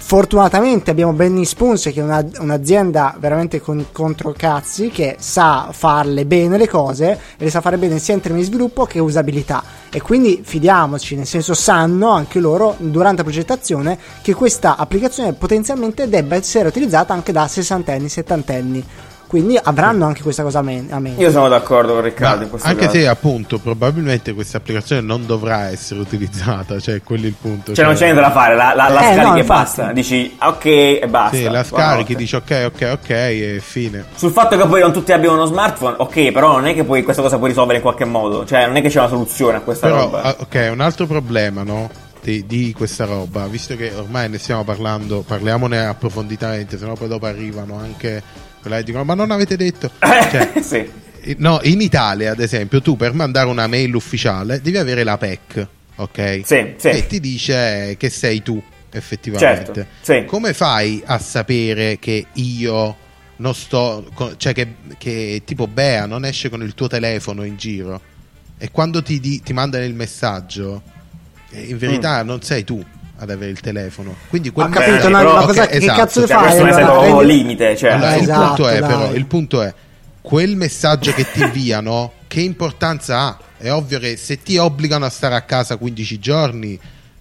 Fortunatamente abbiamo Benny Spoons che è una, un'azienda veramente con, contro cazzi che sa farle bene le cose e le sa fare bene sia in termini di sviluppo che usabilità. E quindi fidiamoci, nel senso sanno anche loro durante la progettazione che questa applicazione potenzialmente debba essere utilizzata anche da sessantenni, settantenni quindi avranno anche questa cosa a mente. Io sono d'accordo con Riccardo. anche caso. se appunto probabilmente questa applicazione non dovrà essere utilizzata, cioè quello è il punto. Cioè, cioè non c'è niente da fare, la, la, la eh, scarichi no, e basta. Dici ok e basta. Sì, la scarichi, dici ok, ok, ok e fine. Sul fatto che poi non tutti abbiano uno smartphone, ok, però non è che poi questa cosa puoi risolvere in qualche modo. Cioè, non è che c'è una soluzione a questa però, roba. Ah, ok, un altro problema, no? Di, di, questa roba, visto che ormai ne stiamo parlando, parliamone approfonditamente, sennò poi dopo arrivano anche quella dicono ma non avete detto cioè, sì. no in Italia ad esempio tu per mandare una mail ufficiale devi avere la PEC ok sì, sì. e ti dice che sei tu effettivamente certo, sì. come fai a sapere che io non sto cioè che, che, tipo Bea non esce con il tuo telefono in giro e quando ti, di, ti mandano il messaggio in verità mm. non sei tu ad avere il telefono. Quindi quel Ho capito, no, però, cosa, okay, che esatto. cazzo cioè, fai? Allora, è stato rendi... limite. Cioè. Allora, esatto, il punto è, dai. però, il punto è quel messaggio che ti inviano, che importanza ha? È ovvio che se ti obbligano a stare a casa 15 giorni,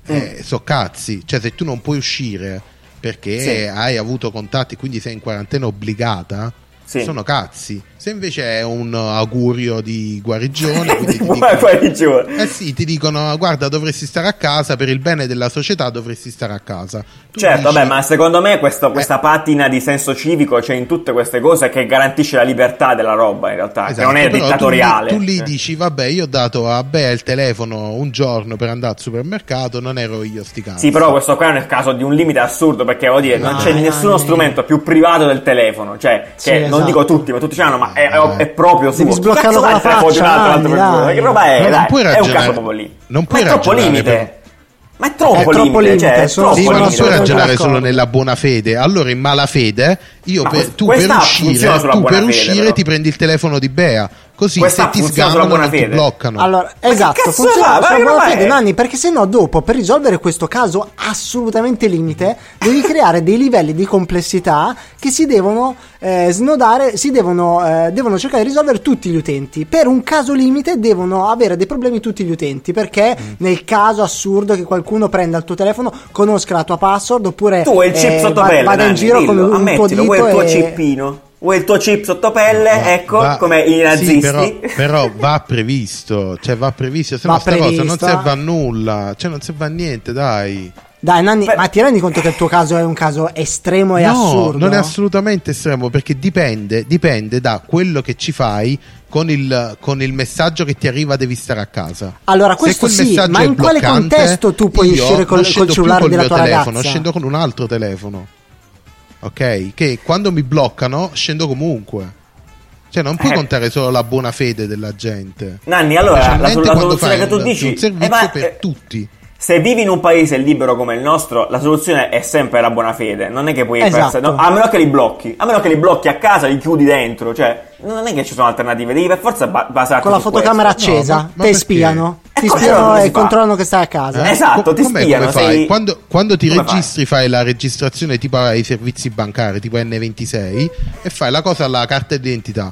eh, Mm. so cazzi. Cioè, se tu non puoi uscire perché Sì. hai avuto contatti, quindi sei in quarantena obbligata, Sì. sono cazzi. Se invece è un augurio di guarigione, quindi ti dicono, guarda, giuro. eh sì, ti dicono guarda dovresti stare a casa per il bene della società dovresti stare a casa Tu Certo, dici, vabbè, ma secondo me questo- Eh. questa patina di senso civico c'è in tutte queste cose che garantisce la libertà della roba, in realtà, che Esatto, non è dittatoriale. Tu tu lì Eh. dici, vabbè, io ho dato a Bea il telefono un giorno per andare al supermercato, non ero io sti cazzi. Sì, però questo qua è nel caso di un limite assurdo perché vuol dire non Dai, c'è nessuno dai. strumento più privato del telefono, cioè Sì, che non esatto. dico tutti, ma tutti ce l'hanno, ma è, è- è proprio suo. Devi sbloccarlo con la faccia, Anni, dai. Che roba è? No, non dai? puoi è un ragionare- caso proprio lì. non puoi ma è troppo ragionare limite. per- Ma è troppo È troppo limite, limite, cioè, è troppo Sì, ma non puoi ragionare solo nella buona fede. Allora, in malafede, io Ma per, tu per uscire, tu per fede, uscire però. ti prendi il telefono di Bea. Così Questa se ti sgamano non ti bloccano. Allora, che esatto, funziona fa? Ma sulla buona fede? Nanni, perché se no dopo per risolvere questo caso assolutamente limite devi creare dei livelli di complessità che si devono eh, snodare, si devono, eh, devono cercare di risolvere tutti gli utenti. Per un caso limite devono avere dei problemi tutti gli utenti, perché Mm. nel caso assurdo che qualcuno prenda il tuo telefono, conosca la tua password oppure Tu hai il chip eh, sotto va- pelle, vada in Nanni, giro con dillo, un tuo ammettilo, dito vuoi il tuo e... cippino? Vuoi il tuo chip sotto pelle? Va- ecco, va- come i sì, nazisti. però, però va previsto, cioè va previsto, se no sta cosa non serve a nulla, cioè non serve a niente, dai. Dai, Nanni, Beh- ma ti rendi conto che il tuo caso è un caso estremo e no, assurdo? non è assolutamente estremo perché dipende, dipende da quello che ci fai con il, con il messaggio che ti arriva devi stare a casa. Allora, Se questo quel sì, messaggio ma è in quale bloccante, contesto tu puoi io uscire col- non col cellulare col della mio tua telefono, ragazza? scendo con un altro telefono. Ok? Che quando mi bloccano scendo comunque. Cioè non puoi Eh. contare solo la buona fede della gente. Nanni, allora, la, la quando soluzione fai che tu un- dici... un servizio eh, ma, per eh, tutti. Se vivi in un paese libero come il nostro, la soluzione è sempre la buona fede. Non è che puoi. Esatto. no, a meno che li blocchi. A meno che li blocchi a casa, li chiudi dentro. Cioè, non è che ci sono alternative. Devi per forza ba- basarti Con la su fotocamera questo. accesa, ma- ma te spiano, ti Eh, come spiano e controllano che stai a casa. Eh, Esatto, Co- ti com'è, spiano, come fai? sei- Quando, quando ti Come registri fai? la registrazione tipo ai servizi bancari, tipo N26 e fai la cosa alla carta d'identità.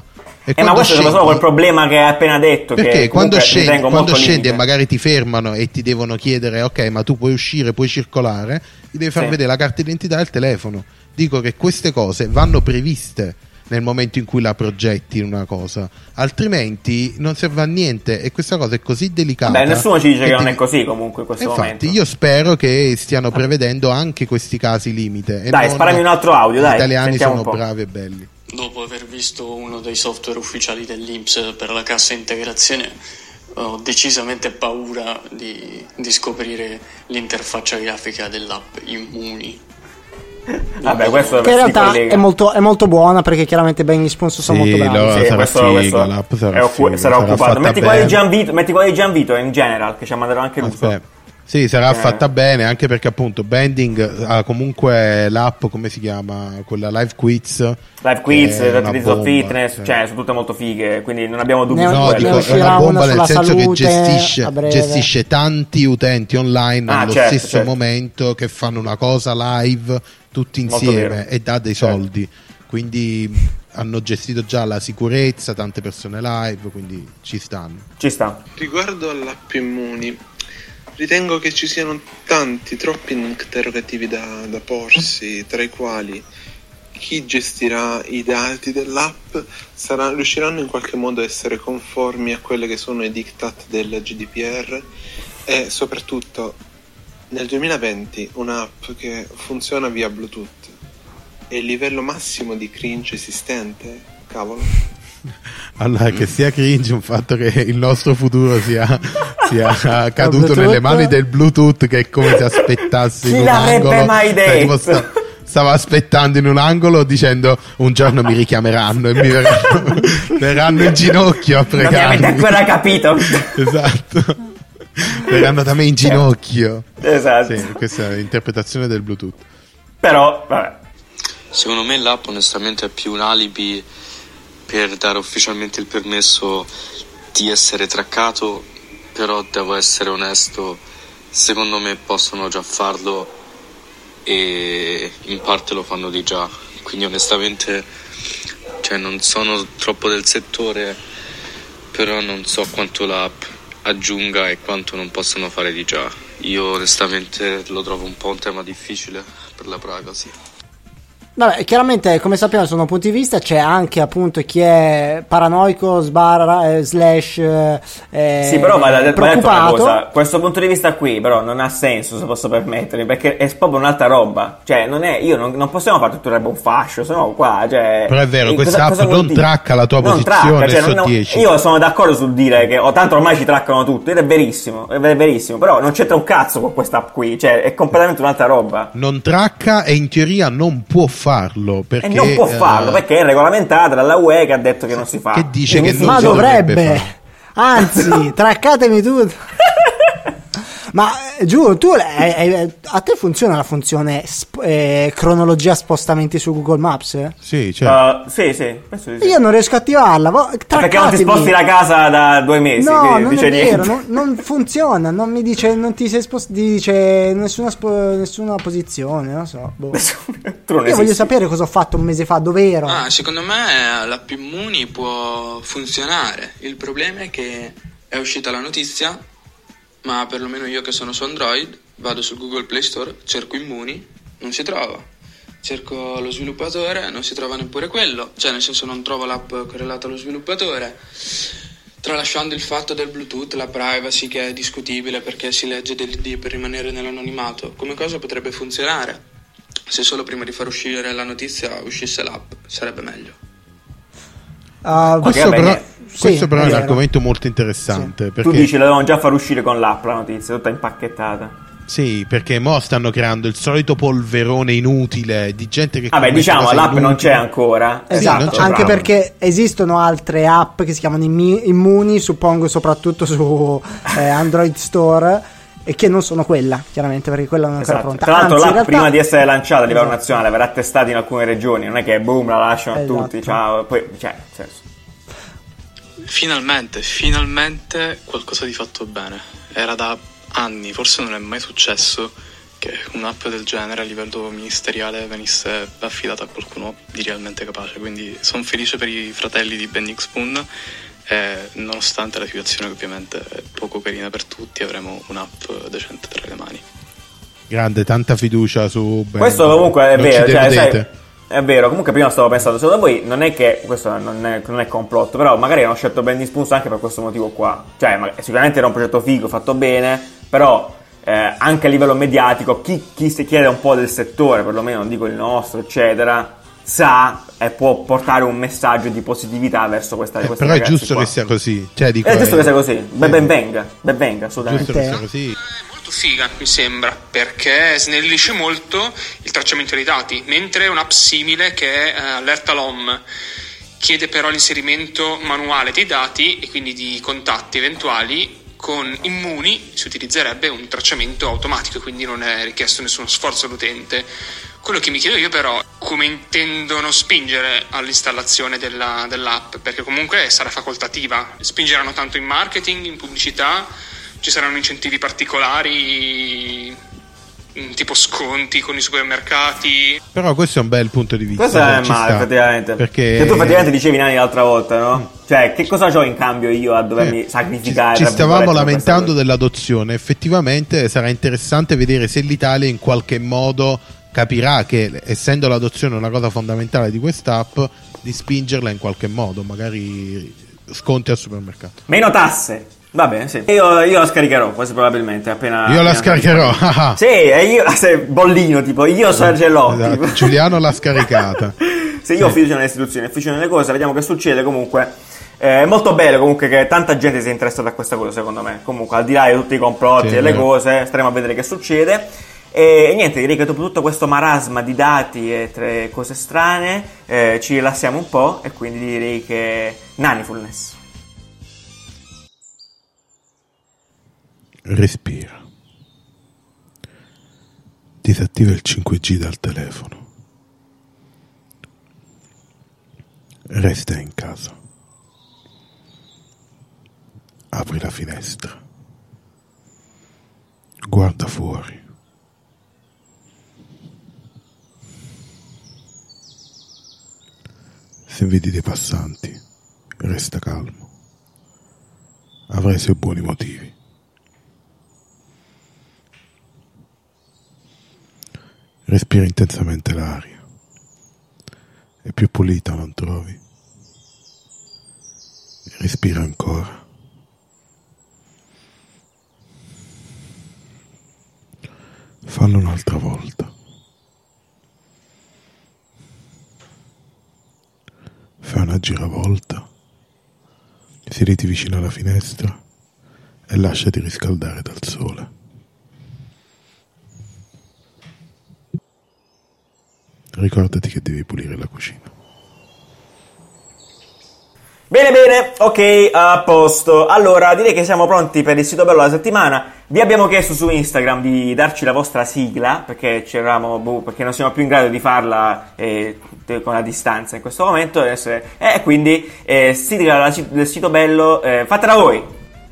E Eh, ma questo è scendi- solo quel problema che hai appena detto. Perché che quando scendi, quando scendi e magari ti fermano e ti devono chiedere ok ma tu puoi uscire, puoi circolare, ti devi far Sì. vedere la carta d'identità e il telefono. Dico che queste cose vanno previste nel momento in cui la progetti in una cosa, altrimenti non serve a niente e questa cosa è così delicata. Beh, nessuno ci dice che non è così comunque in questo Infatti, momento. io spero che stiano prevedendo anche questi casi limite. Dai, sparami un altro audio, dai, Gli italiani sono bravi e belli. Dopo aver visto uno dei software ufficiali dell'Inps per la cassa integrazione, ho decisamente paura di, di scoprire l'interfaccia grafica dell'app Immuni. Vabbè, questo Che in realtà è molto, è molto buona perché chiaramente ben gli sponsor sono Sì, molto bravi. Sì, sarà questo, figa, questo l'app sarà è occu- figa, sarà sarà occupato. Metti bene. Gianvito, metti quella di Gianvito in general, che ci ha mandato anche l'uso. Sì, sarà Eh. fatta bene anche perché appunto Bending ha comunque l'app, come si chiama? Quella Live Quiz. Live quiz, che è una l'utilizzo bomba, fitness, sì. cioè sono tutte molto fighe, quindi non abbiamo dubbi No, ne dico, è una bomba una nel senso che gestisce, gestisce tanti utenti online Ah, allo certo, stesso certo. momento che fanno una cosa live tutti insieme e dà dei Certo. soldi. Quindi hanno gestito già la sicurezza, tante persone live, quindi ci stanno. Ci sta. Riguardo all'app Immuni, ritengo che ci siano tanti, troppi interrogativi da, da porsi, tra i quali chi gestirà i dati dell'app sarà- riusciranno in qualche modo a essere conformi a quelle che sono i diktat del GDPR e soprattutto nel 2020 un'app che funziona via Bluetooth è il livello massimo di cringe esistente? Cavolo. Allora, che sia cringe un fatto che il nostro futuro sia, sia caduto nelle mani del Bluetooth, che è come se aspettassi Chi in un l'avrebbe angolo. mai Cioè, detto? sta- stavo aspettando in un angolo dicendo un giorno mi richiameranno e mi verranno, verranno in ginocchio a Non mi avete ancora capito. Esatto. Verranno da me in ginocchio. esatto. Sì, questa è l'interpretazione del Bluetooth. Però, vabbè. Secondo me l'app onestamente è più un alibi per dare ufficialmente il permesso di essere traccato, però devo essere onesto, secondo me possono già farlo e in parte lo fanno di già, quindi onestamente cioè, non sono troppo del settore, però non so quanto l'app aggiunga e quanto non possono fare di già. Io onestamente lo trovo un po' un tema difficile per la privacy. Vabbè, chiaramente, come sappiamo, sono punti di vista. C'è anche appunto chi è paranoico, sbarra, eh, slash. eh, Sì, però va da, va preoccupato. cosa, questo punto di vista qui però non ha senso se posso permettermi, perché è proprio un'altra roba, cioè non è, io non, non possiamo fare tutto il un fascio, se no qua, cioè... Però è vero, eh, questa app non dire? tracca la tua Non posizione tracca, cioè, non- 10. Io sono d'accordo sul dire che, oh, tanto ormai ci traccano tutto, ed è verissimo, è ver- verissimo, però non c'entra un cazzo con questa app qui, cioè è completamente un'altra roba. Non tracca e in teoria non può farlo. Perché, E non può eh, farlo, perché è regolamentata dalla UE che ha detto che non si fa. Che dice che non Ma si dovrebbe dovrebbe. fare. Anzi, traccatemi tutto. Ma eh, giù, tu eh, eh, a te funziona la funzione sp- eh, cronologia spostamenti su Google Maps? eh? Sì, cioè, Uh, sì, sì, sì. Io non riesco a attivarla. vo- Perché non ti sposti la casa da due mesi, No, non dice vero, non, non funziona, non mi dice, non ti sei spostato, dice nessuna, spo- nessuna posizione, non so. boh. non Io voglio sapere cosa ho fatto un mese fa, dove ero. Ah, secondo me l'app Immuni può funzionare. Il problema è che è uscita la notizia, ma perlomeno io che sono su Android, vado sul Google Play Store, cerco Immuni, non si trova. Cerco lo sviluppatore, non si trova neppure quello. Cioè, nel senso non trovo l'app correlata allo sviluppatore. Tralasciando il fatto del Bluetooth, la privacy che è discutibile perché si legge dell'ID per rimanere nell'anonimato, come cosa potrebbe funzionare? Se solo prima di far uscire la notizia uscisse l'app, sarebbe meglio. Ah, questo però, sì, questo però è un argomento molto interessante. Tu Perché, dici la dovevano già far uscire con l'app la notizia, tutta impacchettata. Sì, perché mo stanno creando il solito polverone inutile di gente che. Vabbè, diciamo, l'app non inutili. c'è ancora. Esatto, non c'è anche bravo. perché esistono altre app che si chiamano Immuni, suppongo soprattutto su eh, Android Store, e che non sono quella, chiaramente, perché quella non è ancora Esatto. pronta. Tra l'altro, Anzi, l'app realtà- prima di essere lanciata a livello Esatto. nazionale verrà testata in alcune regioni. Non è che boom, la lasciano a Esatto. tutti. Ciao, poi, cioè, nel senso. Finalmente, finalmente qualcosa di fatto bene. Era da anni, forse non è mai successo che un'app del genere a livello ministeriale venisse affidata a qualcuno di realmente capace. Quindi sono felice per i fratelli di Bending Spoon e nonostante la situazione che ovviamente è poco carina per tutti, avremo un'app decente tra le mani. Grande, tanta fiducia su. Ben. Questo comunque è Non vero, ci cioè, sai, è vero. Comunque prima stavo pensando, secondo voi non è che questo non è, non è complotto, però magari hanno scelto Bendy Spoons anche per questo motivo qua. Cioè, ma- sicuramente era un progetto figo, fatto bene, però eh, anche a livello mediatico, chi, chi si chiede un po' del settore, perlomeno non dico il nostro, eccetera, sa e può portare un messaggio di positività verso questa Eh, questi però è giusto qua. che sia così. Cioè, dico, È giusto eh, che sia così, ben, ben venga, ben venga, assolutamente. Giusto che sia così. molto figa, mi sembra, perché snellisce molto il tracciamento dei dati, mentre un'app simile che è eh, Allerta LOM chiede però l'inserimento manuale dei dati e quindi di contatti eventuali Con Immuni si utilizzerebbe un tracciamento automatico, quindi non è richiesto nessuno sforzo all'utente. Quello che mi chiedo io però è come intendono spingere all'installazione della- dell'app, perché comunque sarà facoltativa. Spingeranno tanto in marketing, in pubblicità, ci saranno incentivi particolari, mm, tipo sconti con i supermercati. Però questo è un bel punto di vista. Questo è ci male, effettivamente. Perché Che tu effettivamente dicevi Nani l'altra volta, no? Cioè, che cosa ho in cambio io a dovermi Ci, sacrificare? ci tra stavamo lamentando dell'adozione. Effettivamente sarà interessante vedere se l'Italia in qualche modo capirà che, essendo l'adozione una cosa fondamentale di quest'app, di spingerla in qualche modo, magari sconti al supermercato. Meno tasse. Va bene, sì. Io, io la scaricherò, quasi probabilmente, appena... Io la appena- scaricherò. ah. Sì, e io... Se, bollino, tipo, io l'ho. Esatto, tipo. Giuliano l'ha scaricata. Se io ho fiducia nelle istituzioni, ho fiducia nelle cose, vediamo che succede comunque. Eh, È molto bello comunque che tanta gente sia interessata a questa cosa, secondo me. Comunque, al di là di tutti i complotti Sì, e le vero. cose, staremo a vedere che succede. E, e niente, direi che dopo tutto questo marasma di dati e tre cose strane, eh, ci rilassiamo un po' e quindi direi che Nanifulness. Respira. Disattiva il 5G dal telefono. Resta in casa. Apri la finestra. Guarda fuori. Se vedi dei passanti, resta calmo. Avrai i suoi buoni motivi. Respira intensamente l'aria. È più pulita, non trovi? Respira ancora. Fallo un'altra volta. Fai una giravolta. Siediti vicino alla finestra e lasciati riscaldare dal sole. Ricordati che devi pulire la cucina. Bene, bene, ok, a posto. Allora, direi che siamo pronti per il sito bello della settimana. Vi abbiamo chiesto su Instagram di darci la vostra sigla, perché boh, perché non siamo più in grado di farla eh, con la distanza in questo momento. E quindi, eh, sigla la- del sito bello, eh, fatela voi.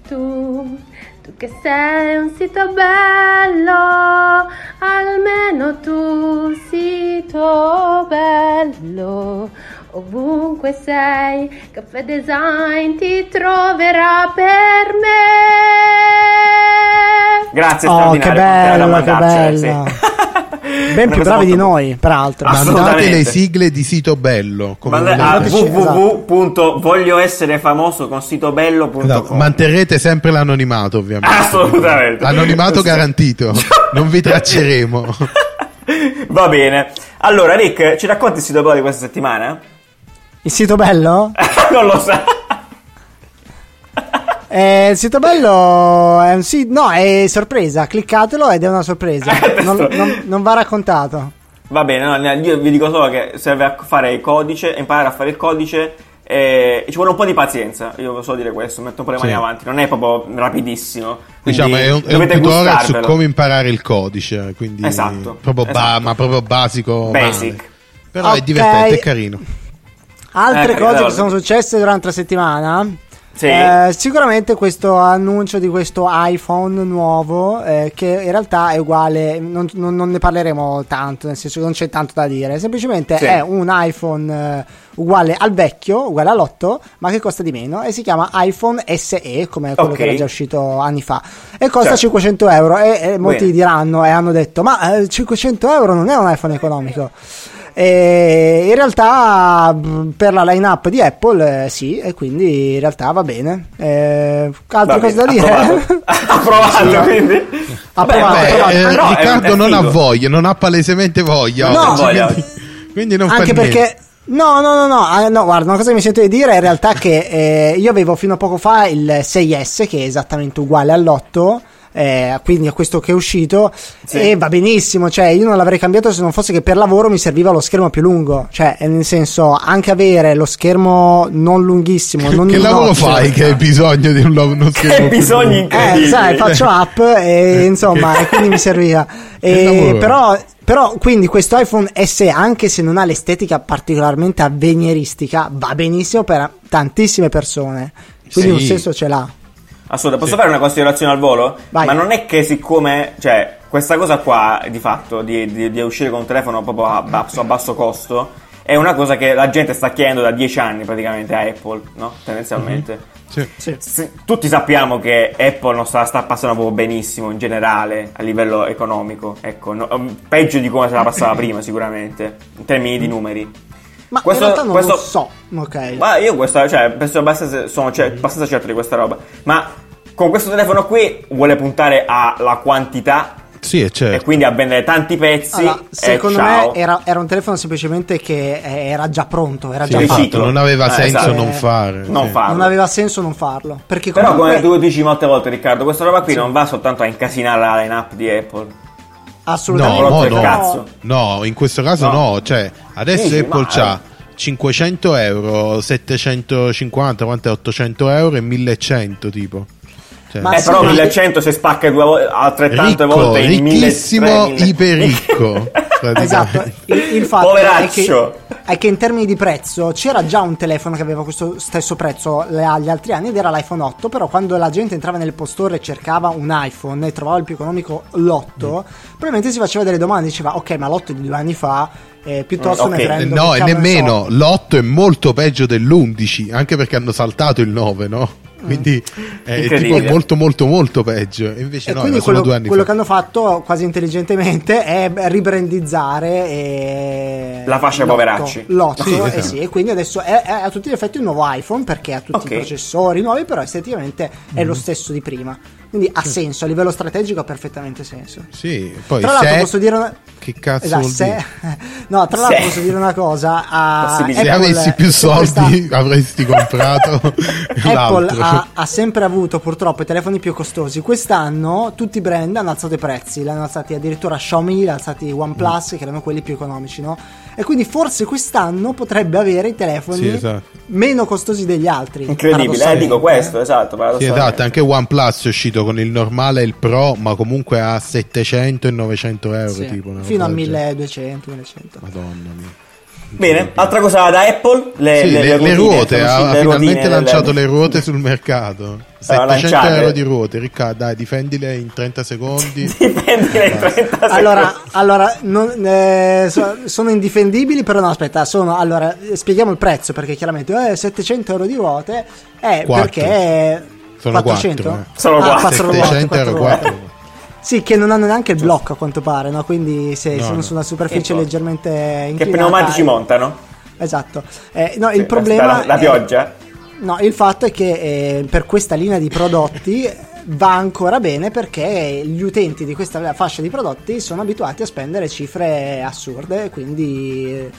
Tu, tu che sei un sito bello, almeno tu sito bello. Ovunque sei, Caffè Design ti troverà per me. Grazie, Oh, che bello, che mandarcela, bello. Ben più bravi di noi, peraltro. Assolutamente. Mandate le sigle di sito bello. Come a volete. Esatto. Esatto, Manterrete sempre l'anonimato, ovviamente. Assolutamente. Anonimato garantito. Non vi tracceremo. Va bene. Allora, Rick, ci racconti il sito bello di questa settimana? Il sito bello? non lo sa. Eh, il sito bello è un sito. No, è sorpresa. Cliccatelo ed è una sorpresa. Non, non- non va raccontato. Va bene, no, io vi dico solo che serve a fare il codice, imparare a fare il codice e ci vuole un po' di pazienza. Io vi so dire questo, metto un po' le mani Sì. avanti, non è proprio rapidissimo. Quindi Diciamo, è un, è un dovete tutorial su come imparare il codice. Quindi Esatto, Proprio ba- esatto. ma proprio basico. Basic. male. Però Ok. è divertente, è carino. Altre Eh, cose allora- che sono successe durante la settimana. Sì. Eh, sicuramente questo annuncio di questo iPhone nuovo, eh, che in realtà è uguale, non, non- non ne parleremo tanto, nel senso che non c'è tanto da dire, semplicemente Sì. è un iPhone eh, uguale al vecchio, uguale all'8, ma che costa di meno e si chiama iPhone SE, come quello Ok. che era già uscito anni fa, e costa Certo. 500 euro. E, e molti Bene. diranno e hanno detto, ma eh, 500 euro non è un iPhone economico. E in realtà per la line-up di Apple eh, sì, e quindi in realtà va bene. Eh, altre Va cose da dire? approvato. approvato, quindi. Approvato, Vabbè, approvato. Eh, Riccardo è non ha voglia, non ha palesemente voglia. No. oggi, Voglia. quindi, quindi non Anche niente. perché No, no, no, no, ah, no, guarda, una cosa che mi sento di dire è in realtà che eh, io avevo fino a poco fa il 6S che è esattamente uguale all'8 eh, quindi a questo che è uscito e va benissimo, cioè io non l'avrei cambiato se non fosse che per lavoro mi serviva lo schermo più lungo, cioè nel senso anche avere lo schermo non lunghissimo, non che lavoro fai che hai bisogno di un lo- uno schermo Che lungo? incredibili. Eh, sai, faccio app e insomma, e quindi mi serviva. E, però, però, quindi questo iPhone SE, anche se non ha l'estetica particolarmente avveniristica, va benissimo per tantissime persone. Quindi Sì. un senso ce l'ha. Assolutamente. Posso fare una considerazione al volo? Vai. Ma non è che siccome, cioè, questa cosa qua, di fatto, di, di- di uscire con un telefono proprio a basso, a basso costo, è una cosa che la gente sta chiedendo da dieci anni praticamente a Apple, no? Tendenzialmente. Sì. Sì. Sì, Tutti sappiamo che Apple non sta, sta passando proprio benissimo in generale a livello economico, ecco, no- peggio di come se la passava prima sicuramente, in termini di numeri. Ma Questo- in realtà non questo- lo so. Ok. Ma io questa, cioè, penso abbastanza, sono cioè, abbastanza certo di questa roba. Ma con questo telefono qui vuole puntare alla quantità Sì, è e certo. quindi a vendere tanti pezzi. Allora, secondo me era, era un telefono semplicemente che eh, era già pronto, era Sì, già esatto, fatto. non aveva Eh, senso esatto. non fare. Non sì. farlo. Non aveva senso non farlo. Perché Però comunque, come tu dici molte volte Riccardo, questa roba qui non va soltanto a incasinare la line-up di Apple. Assolutamente No, no, cazzo. no, in questo caso No. no. Cioè, adesso Sì, Apple ma- c'ha 500 euro, 750, quanto è 800 euro e 1100 tipo. Cioè, Ma eh, però ma- 1100 se spacca due altrettante ricco, volte in 1000 ricchissimo, 3000. iperricco. Esatto, il fatto è che, Poveraccio. è che in termini di prezzo c'era già un telefono che aveva questo stesso prezzo agli altri anni ed era l'iPhone 8, però quando la gente entrava nel postore e cercava un iPhone e trovava il più economico l'8, probabilmente si faceva delle domande, diceva ok ma l'8 è di due anni fa, eh, piuttosto Mm, ne ok. prendo... No, e ne nemmeno so. l'8 è molto peggio dell'11, anche perché hanno saltato il 9, no? Quindi è tipo molto molto molto peggio. E invece E no, quindi quello, due anni quello fa. che hanno fatto quasi intelligentemente è ribrandizzare eh, La fascia l'otto. poveracci. L'otto, Sì, eh esatto. sì, e quindi adesso è, è a tutti gli effetti un nuovo iPhone perché ha tutti Ok. i processori nuovi, però esteticamente è Mhm. lo stesso di prima. Quindi ha senso, a livello strategico ha perfettamente senso. Sì, poi Tra l'altro se- posso dire una... Che cazzo Esatto, vuol se- dire? No, tra l'altro Se- posso dire una cosa. a Possibilità. Se Apple- avessi più se questa- soldi avresti comprato Apple ha, ha sempre avuto purtroppo i telefoni più costosi. Quest'anno tutti i brand hanno alzato i prezzi, l'hanno alzati addirittura Xiaomi, l'hanno alzati OnePlus, che erano quelli più economici, no? E quindi forse quest'anno potrebbe avere i telefoni Sì, esatto. meno costosi degli altri. Incredibile, eh, dico questo, esatto. Sì, esatto, anche OnePlus è uscito con il normale e il Pro, ma comunque a 700 e 900 euro. Sì, tipo, fino a roba del genere. 1200, 1100. Madonna mia. Bene, altra cosa da Apple, le, Sì, le, le ruotine, ruote, ha, le finalmente lanciato le ruote sul mercato. Sono 700 lanciate. euro di ruote, Riccardo, dai, difendile in 30 secondi. Dipende dai 30 secondi. Allora, allora non- eh, so- sono indifendibili, però no, aspetta, sono, allora, eh, spieghiamo il prezzo, perché chiaramente eh, 700 euro di ruote è Quattro. perché... Sono 400? quattro, eh. Sono Ah, quattro. quattro ruote, 700 quattro euro, ruote. 4. Sì, che non hanno neanche il blocco a quanto pare, no? Quindi se No, sono no. su una superficie Ecco. leggermente inclinata... Che pneumatici eh, montano? Esatto. Eh, no, Sì, il problema... la, la è- pioggia? No, il fatto è che eh, per questa linea di prodotti va ancora bene perché gli utenti di questa fascia di prodotti sono abituati a spendere cifre assurde, quindi eh,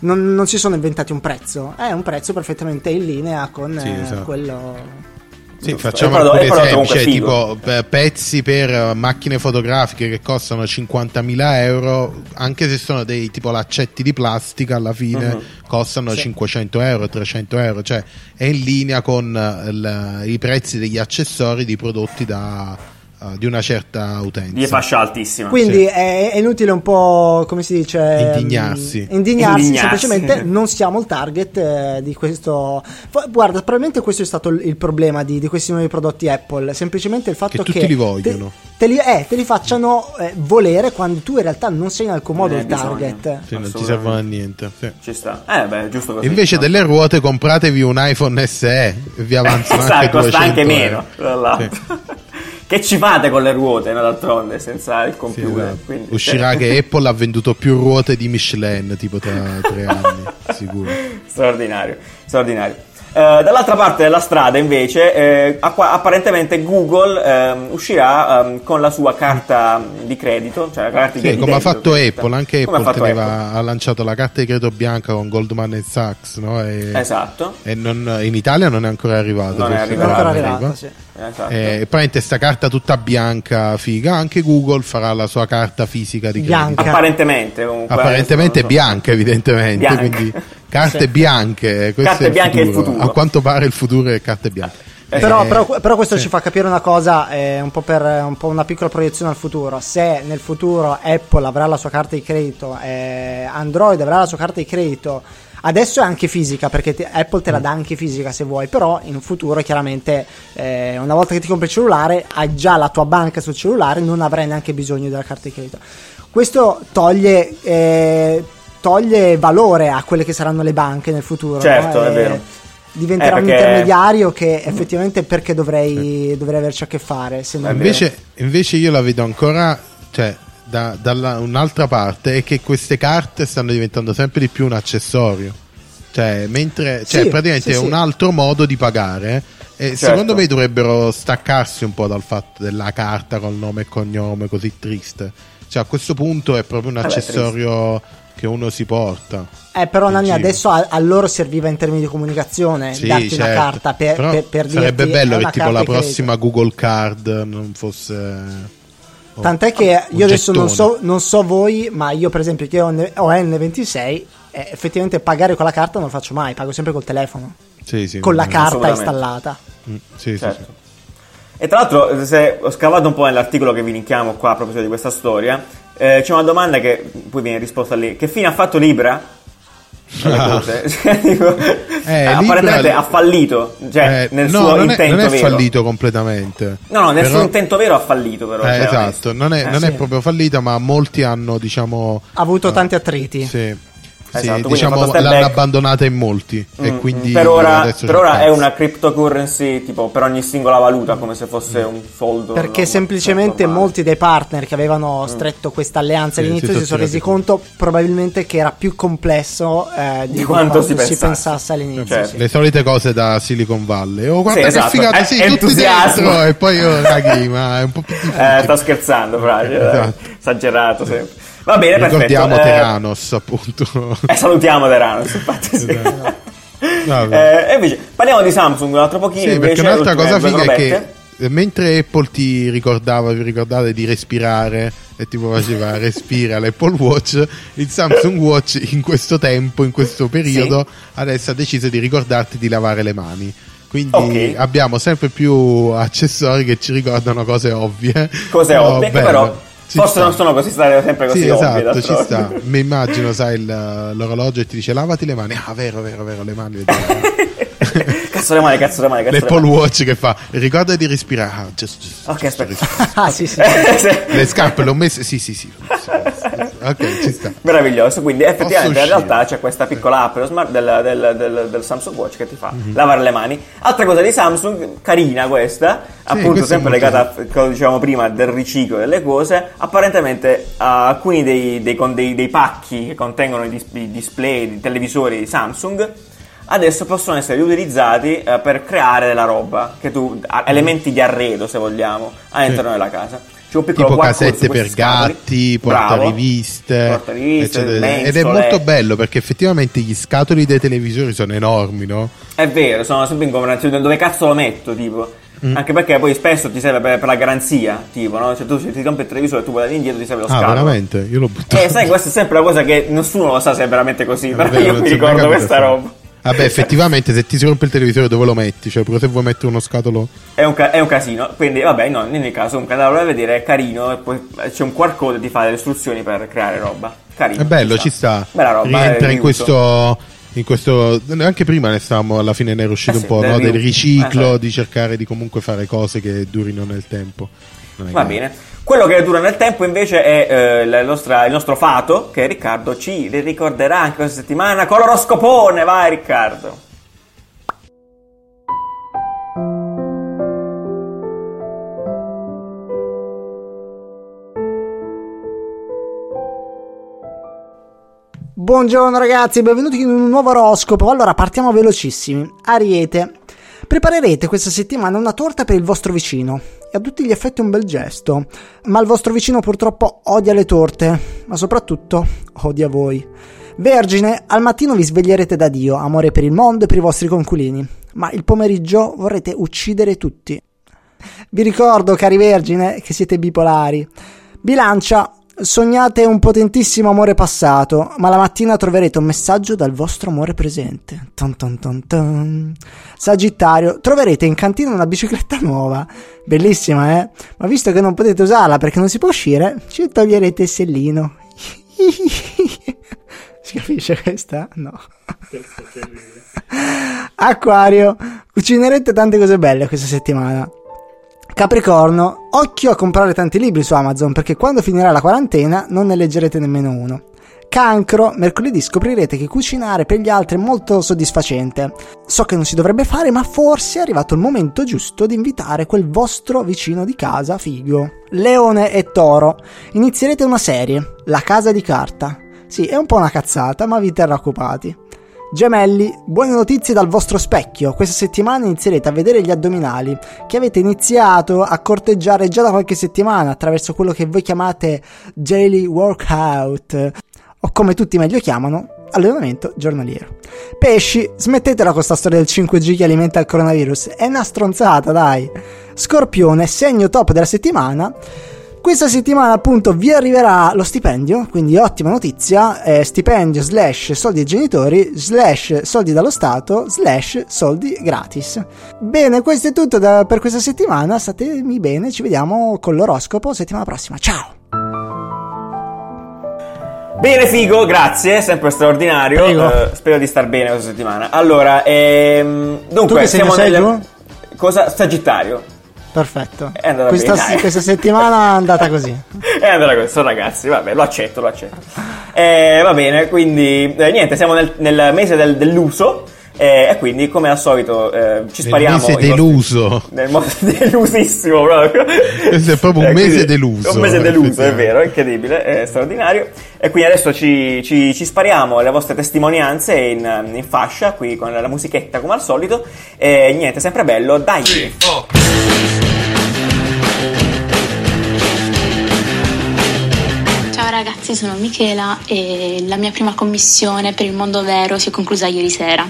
non, non si sono inventati un prezzo, è un prezzo perfettamente in linea con Sì, eh, esatto. quello... Sì, facciamo prodotto- alcuni esempi, cioè, tipo pezzi per macchine fotografiche che costano 50.000 euro, anche se sono dei tipo laccetti di plastica, alla fine Mhm. costano 500 euro, 300 euro, cioè è in linea con eh, il- i prezzi degli accessori di prodotti da, eh, di una certa utenza. Di fascia altissima. Quindi è, è inutile un po', come si dice, Indignarsi. ehm, indignarsi, Indignarsi. semplicemente non siamo il target eh, di questo. Guarda, probabilmente questo è stato il il problema di, di questi nuovi prodotti Apple. Semplicemente il fatto Che che. tutti li vogliono. Te, te li, eh, te li facciano eh, volere quando tu in realtà non sei in alcun modo il hai bisogno. target. Sì, non ti servono a niente. sì. Ci sta. Eh beh, giusto così. Invece no? delle ruote compratevi un iPhone SE e vi avanzano Esatto, anche 200 costa anche meno, l'altro. che ci fate con le ruote, no, d'altronde, senza il Sì, computer? esatto. quindi, Uscirà cioè, che Apple ha venduto più ruote di Michelin tipo tra tre anni, sicuro. straordinario, straordinario. Eh, dall'altra parte della strada, invece, eh, acqua- apparentemente Google ehm, uscirà ehm, con la sua carta di credito, cioè la carta di Sì, come ha fatto credito. Apple, anche Come ha Apple fatto teneva- Apple. ha lanciato la carta di credito bianca con Goldman Sachs, no? E, Esatto. e non- in Italia non è ancora arrivata. Non è arrivata. Non è ancora arriva. arrivata, sì. Esatto. Eh, e praticamente sta carta tutta bianca, figa. Anche Google farà la sua carta fisica di Bianca. credito. Apparentemente, comunque. Apparentemente so. bianca, evidentemente. Bianca. Quindi carte Sì. bianche. questo Carte è il bianche è il futuro. A quanto pare il futuro è carte bianche. Eh, Però, Eh, però- però questo sì. ci fa capire una cosa, eh, un, po per, un po' una piccola proiezione al futuro. Se nel futuro Apple avrà la sua carta di credito, eh, Android avrà la sua carta di credito, adesso è anche fisica perché te- Apple Mm. te la dà anche fisica se vuoi, però in futuro chiaramente eh, una volta che ti compri il cellulare hai già la tua banca sul cellulare, non avrai neanche bisogno della carta di credito. Questo toglie... eh, toglie valore a quelle che saranno le banche nel futuro. Certo, no? è vero. Diventerà Eh, un perché- intermediario che effettivamente perché dovrei, dovrei averci a che fare. Se non È Invece, invece io la vedo ancora, cioè, da, dalla un'altra parte, è che queste carte stanno diventando sempre di più un accessorio. Cioè, mentre, cioè, Sì, praticamente sì, è sì. un altro modo di pagare. E Certo. secondo me dovrebbero staccarsi un po' dal fatto della carta col nome e cognome così triste. Cioè, a questo punto è proprio un Vabbè, accessorio che uno si porta. Eh, però Nanni, adesso a, a loro serviva in termini di comunicazione Sì, darti una certo. carta per, per, per sarebbe bello "È che una tipo la di credito". prossima Google Card non fosse oh, Tant'è che io adesso non so, non so voi, ma io per esempio che ho, N- ho N26, eh, effettivamente pagare con la carta non lo faccio mai, pago sempre col telefono, Sì, sì, con la carta installata. Mm, sì, sì, Certo. sì. E tra l'altro, se ho scavato un po' nell'articolo che vi linkiamo qua a proposito di questa storia, eh, c'è una domanda che poi viene risposta lì. Che fine ha fatto Libra? Cose. Cioè, dico, Eh, apparentemente Libra- ha fallito, cioè Eh, nel no, suo non è, intento non è vero. fallito completamente. No, no, nel Però- suo intento vero ha fallito però. Eh, cioè, esatto, non è, Eh, non sì. è proprio fallita, ma molti hanno, diciamo, Ha avuto tanti attriti. sì, Esatto, diciamo l'hanno back. abbandonata in molti. e Mm, quindi per ora, per ora è una cryptocurrency tipo per ogni singola valuta come se fosse un soldo Perché semplicemente normale. molti dei partner che avevano stretto questa alleanza Sì, all'inizio si si sono resi conto probabilmente che era più complesso eh, di, Di quanto si si pensasse. pensasse all'inizio. Certo. sì. Le solite cose da Silicon Valley. Oh, guarda Sì, che esatto. figata, sì, tutti entusiasmo. dentro. E poi io, raghi, ma è un po' più difficile. Eh, sto scherzando, Fragile. Esatto. Esagerato sempre. Va bene, Ricordiamo perfetto. Eh, Teranos, appunto. Eh, salutiamo Teranos, infatti sì. Esatto. Eh, e invece parliamo di Samsung un altro pochino. Sì, perché un'altra cosa figa è che eh, mentre Apple ti ricordava, vi ricordate di respirare e tipo faceva respira l'Apple Watch, il Samsung Watch in questo tempo, in questo periodo, adesso ha deciso di ricordarti di lavare le mani. Quindi Ok. abbiamo sempre più accessori che ci ricordano cose ovvie. Cose ovvie, che però Ci forse sta. non sono così state sempre così Sì, esatto, ci sta. Mi immagino, sai, il- l'orologio e ti dice lavati le mani. Ah, vero, vero, vero, le mani. vedi. cazzo le mani, cazzo le mani, cazzo le mani. Watch che fa, ricorda di respirare. Ah, just- just- Ok, just aspetta. Ah, sì, sì. Sì. Le scarpe le ho messe? Sì, sì, sì. Ok, ci sta. Meraviglioso, quindi effettivamente in realtà c'è questa piccola app dello smart- del, del- del- del Samsung Watch che ti fa Mhm. lavare le mani. Altra cosa di Samsung, carina questa, appunto questa è sempre legata, a, come dicevamo prima, del riciclo delle cose. Apparentemente alcuni dei, dei- con dei- dei pacchi che contengono i, dis- i display, i televisori di Samsung, adesso possono essere utilizzati eh, per creare della roba, che tu, elementi di arredo se vogliamo, all'interno della casa. C'è un piccolo Tipo casette per gatti, portariviste, Portariviste, eccetera. Ed è mensole. molto bello perché effettivamente gli scatoli dei televisori sono enormi, no? È vero, sono sempre in combinazione dove cazzo lo metto, tipo. Mm. Anche perché poi spesso ti serve per, per la garanzia, tipo, no? Cioè tu se ti rompi il televisore e tu vuoi indietro ti serve lo Ah, scatolo. veramente? Io l'ho buttato. Eh, sai, questa è sempre una cosa che nessuno lo sa se è veramente così, però Vabbè, io mi è ricordo questa roba. Vabbè, effettivamente se ti si rompe il televisore dove lo metti? Cioè, pure se vuoi mettere uno scatolo... È un, ca- è un casino, quindi vabbè, no, ogni caso un canale da vedere è carino e poi c'è un QR code ti fa delle istruzioni per creare roba. Carino. È bello, ci sta. Bella roba. Rientra eh, in questo... In questo, anche prima ne stavamo, alla fine ne era uscito Eh sì, un po', del no? del riciclo, Eh sì. di cercare di comunque fare cose che durino nel tempo. Va bene. Quello che dura nel tempo invece è eh, nostra- il nostro fato, che Riccardo ci ricorderà anche questa settimana con l'oroscopone. Vai Riccardo. Buongiorno ragazzi, benvenuti in un nuovo oroscopo. Allora, partiamo velocissimi. Ariete. Preparerete questa settimana una torta per il vostro vicino. È a tutti gli effetti un bel gesto, ma il vostro vicino purtroppo odia le torte, ma soprattutto odia voi. Vergine, al mattino vi sveglierete da Dio, amore per il mondo e per i vostri conculini, ma il pomeriggio vorrete uccidere tutti. Vi ricordo, cari Vergine, che siete bipolari. Bilancia, sognate un potentissimo amore passato, ma la mattina troverete un messaggio dal vostro amore presente. Ton ton ton ton. Sagittario, troverete in cantina una bicicletta nuova. Bellissima, eh? Ma visto che non potete usarla perché non si può uscire, ci toglierete il sellino. si capisce questa? No. Acquario, cucinerete tante cose belle questa settimana. Capricorno, occhio a comprare tanti libri su Amazon perché quando finirà la quarantena non ne leggerete nemmeno uno. Cancro, mercoledì scoprirete che cucinare per gli altri è molto soddisfacente. So che non si dovrebbe fare, ma forse è arrivato il momento giusto di invitare quel vostro vicino di casa figo. Leone e Toro, inizierete una serie, La casa di carta. Sì, è un po' una cazzata, ma vi terrà occupati. Gemelli, buone notizie dal vostro specchio. Questa settimana inizierete a vedere gli addominali che avete iniziato a corteggiare già da qualche settimana attraverso quello che voi chiamate daily workout o come tutti meglio chiamano allenamento giornaliero. Pesci, smettetela con sta storia del 5G che alimenta il coronavirus. È una stronzata, dai. Scorpione, segno top della settimana. Questa settimana appunto vi arriverà lo stipendio, quindi ottima notizia, eh, stipendio slash soldi ai genitori slash soldi dallo Stato slash soldi gratis. Bene, questo è tutto da, per questa settimana, statemi bene, ci vediamo con l'oroscopo settimana prossima, ciao! Bene figo, grazie, sempre straordinario. Eh, spero di star bene questa settimana. Allora, ehm, dunque, Tu che siamo sei, nelle... Cosa? Sagittario. Perfetto. È andata Questa, bene, dai. questa settimana è andata così. E allora questo ragazzi, vabbè, lo accetto, lo accetto. Eh, va bene, quindi eh, niente, siamo nel, nel mese del- dell'uso. eh, e quindi, come al solito, eh, ci spariamo. mese i nostri- deluso. Nel mo- delusissimo proprio. Questo è proprio un Eh, mese quindi- deluso, Un mese deluso, è vero, è incredibile, è straordinario. E quindi adesso ci, ci- ci spariamo le vostre testimonianze in, in fascia, qui con la musichetta come al solito. E niente, sempre bello, dai! Ciao ragazzi, sono Michela e la mia prima commissione per il mondo vero si è conclusa ieri sera.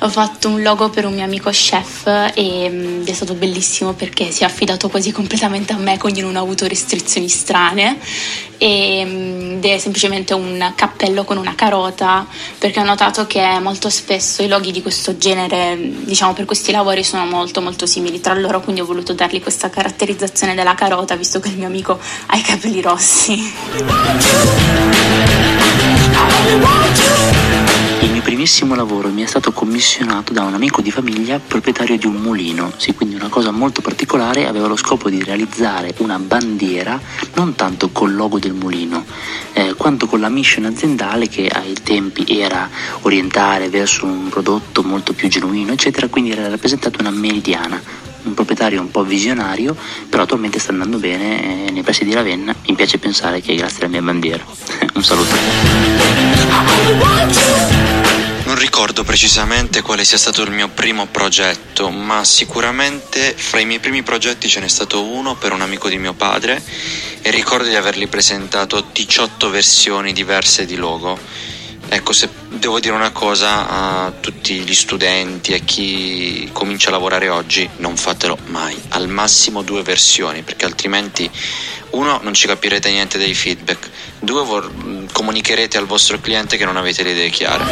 Ho fatto un logo per un mio amico chef e, mm, è stato bellissimo perché si è affidato quasi completamente a me, quindi non ho avuto restrizioni strane ed è semplicemente un cappello con una carota perché ho notato che molto spesso i loghi di questo genere, mm, diciamo per questi lavori, sono molto molto simili tra loro, quindi ho voluto dargli questa caratterizzazione della carota visto che il mio amico ha i capelli rossi. Il mio primissimo lavoro mi è stato commissionato da un amico di famiglia proprietario di un mulino, sì, quindi una cosa molto particolare, aveva lo scopo di realizzare una bandiera non tanto col logo del mulino, eh, quanto con la mission aziendale che ai tempi era orientare verso un prodotto molto più genuino, eccetera, quindi era rappresentata una meridiana. Un proprietario un po' visionario, però attualmente sta andando bene eh, nei pressi di Ravenna. Mi piace pensare che è grazie alla mia bandiera. un saluto. Non ricordo precisamente quale sia stato il mio primo progetto, ma sicuramente fra i miei primi progetti ce n'è stato uno per un amico di mio padre e ricordo di avergli presentato 18 versioni diverse di logo. Ecco, se devo dire una cosa a tutti gli studenti a chi comincia a lavorare oggi, non fatelo mai, al massimo due versioni, perché altrimenti uno non ci capirete niente dei feedback, due vor- comunicherete al vostro cliente che non avete le idee chiare.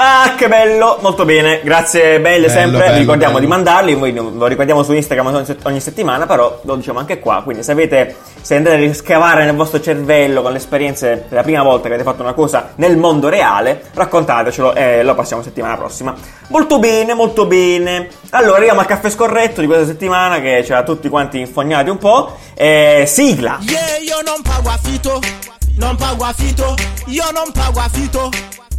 Ah, che bello, molto bene, grazie belle Bello, sempre, bello, vi ricordiamo bello. di mandarli, voi lo ricordiamo su Instagram ogni settimana, però lo diciamo anche qua, quindi se avete, se andate a riscavare nel vostro cervello con le esperienze della prima volta che avete fatto una cosa nel mondo reale, raccontatecelo e lo passiamo settimana prossima. Molto bene, molto bene. Allora arriviamo al caffè scorretto di questa settimana che ci ha tutti quanti infognati un po', Eh, sigla! Yeah, io non pago affitto, non pago affitto, io non pago affitto,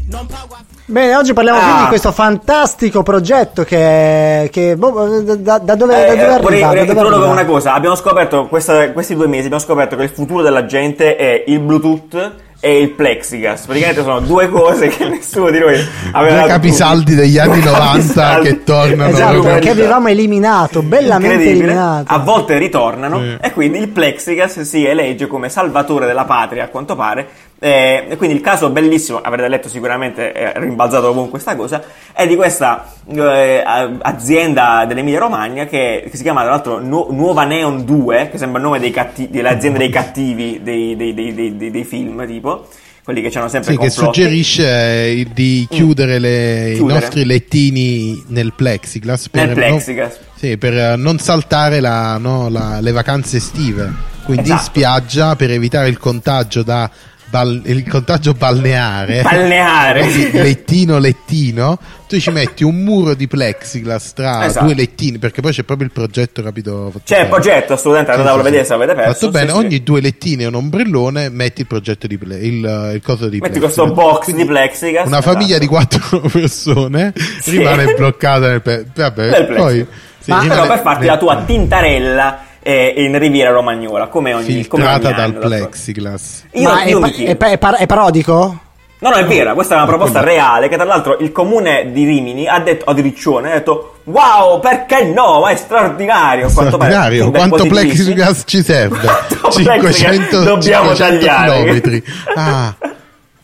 non pago affitto. Bene, oggi parliamo Ah. quindi di questo fantastico progetto che, che boh, da, da dove, da Eh, dove eh, arriva? vorrei, Da vorrei dove introdurre arriva? una cosa. Abbiamo scoperto questa- questi due mesi abbiamo scoperto che il futuro della gente è il Bluetooth e il plexigas. Praticamente sono due cose che nessuno di noi aveva Due capisaldi degli anni Due 90 capisaldi. che tornano Esatto, perché avevamo eliminato, bellamente Incredibile. eliminato. A volte ritornano Sì. e quindi il plexigas si elegge come salvatore della patria, a quanto pare. Eh, quindi il caso bellissimo, avrete letto sicuramente, è rimbalzato ovunque questa cosa, è di questa eh, azienda dell'Emilia Romagna che, che si chiama tra l'altro Nu- Nuova Neon 2, che sembra il nome dei catti- dell'azienda dei cattivi dei, dei- dei- dei- film, tipo, quelli che hanno sempre Sì, che suggerisce eh, di chiudere, le- Chiudere. i nostri lettini nel plexiglass per, Nel plexiglass. Non, sì, per eh, non saltare la- no, la- le vacanze estive. Quindi in Esatto. spiaggia per evitare il contagio da bal- il contagio balneare. Balneare. Quindi lettino lettino, tu ci metti un muro di plexiglass tra Esatto. due lettini perché poi c'è proprio il progetto rapido. C'è il bene. progetto, assolutamente, Sì, andatelo sì, a vedere sì. se avete perso. Fatto bene, sì, sì. ogni due lettini e un ombrellone metti il progetto di ple- il, il coso di Metti plexiglass. questo box di plexigas. Una esatto. famiglia di quattro persone Sì. rimane bloccata nel pe- vabbè, Nel poi sì, Ma rimane però per farti nel- la tua tintarella eh, in Riviera Romagnola, come ogni, come ogni dal anno, d'altronde. plexiglass. Io, Ma è, io pa- mi chiedo- è pa- è par- è parodico? No, no, è vera, questa è una proposta reale che tra l'altro il comune di Rimini ha detto, o di Riccione, ha detto wow, perché no, ma è straordinario. quanto. Straordinario, quanto positivissimi. plexiglass ci serve? Quanto 500, plexiglass dobbiamo 500 tagliare? chilometri. Ah,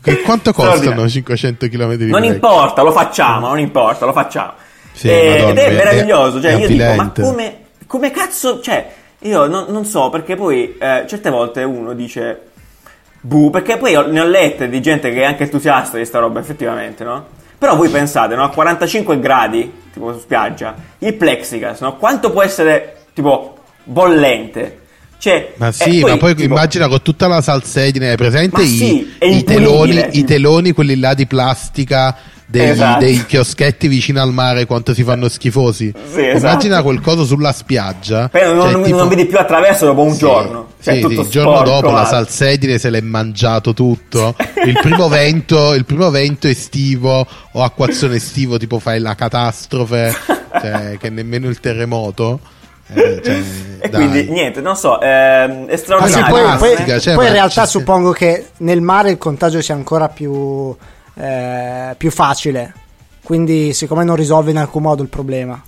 che quanto costano Straordinario. 500 km di Non importa, lo facciamo, non importa, lo facciamo. Sì, Eh, Madonna, ed è è- meraviglioso, cioè è io dico, ma come, come cazzo, cioè, io non, non so, perché poi eh, certe volte uno dice, buh, perché poi ne ho lette di gente che è anche entusiasta di sta roba, effettivamente, no? Però voi pensate, no, a 45 gradi, tipo su spiaggia, il plexiglass, no? Quanto può essere, tipo, bollente? Cioè, Ma e sì, ma poi tipo, immagina con tutta la salsedine, presente i, sì, i teloni, i teloni, quelli là di plastica dei, Esatto. dei chioschetti vicino al mare, quanto si fanno schifosi. Sì, esatto. Immagina quel coso sulla spiaggia. Poi non, cioè, non- tipo- non vedi più attraverso dopo un Sì, giorno. Cioè, sì, tutto sì, il giorno sporco, dopo la va. salsedine se l'è mangiato tutto. Il primo vento, il primo vento estivo o acquazione estivo, tipo fai la catastrofe, cioè, che nemmeno il terremoto. eh, cioè, E dai. quindi niente, non so, ehm, è Ah, sì, straordinario. poi, poi- cioè, poi in ma realtà sta- suppongo che nel mare il contagio sia ancora più, eh, più facile. Quindi, siccome non risolve in alcun modo il problema.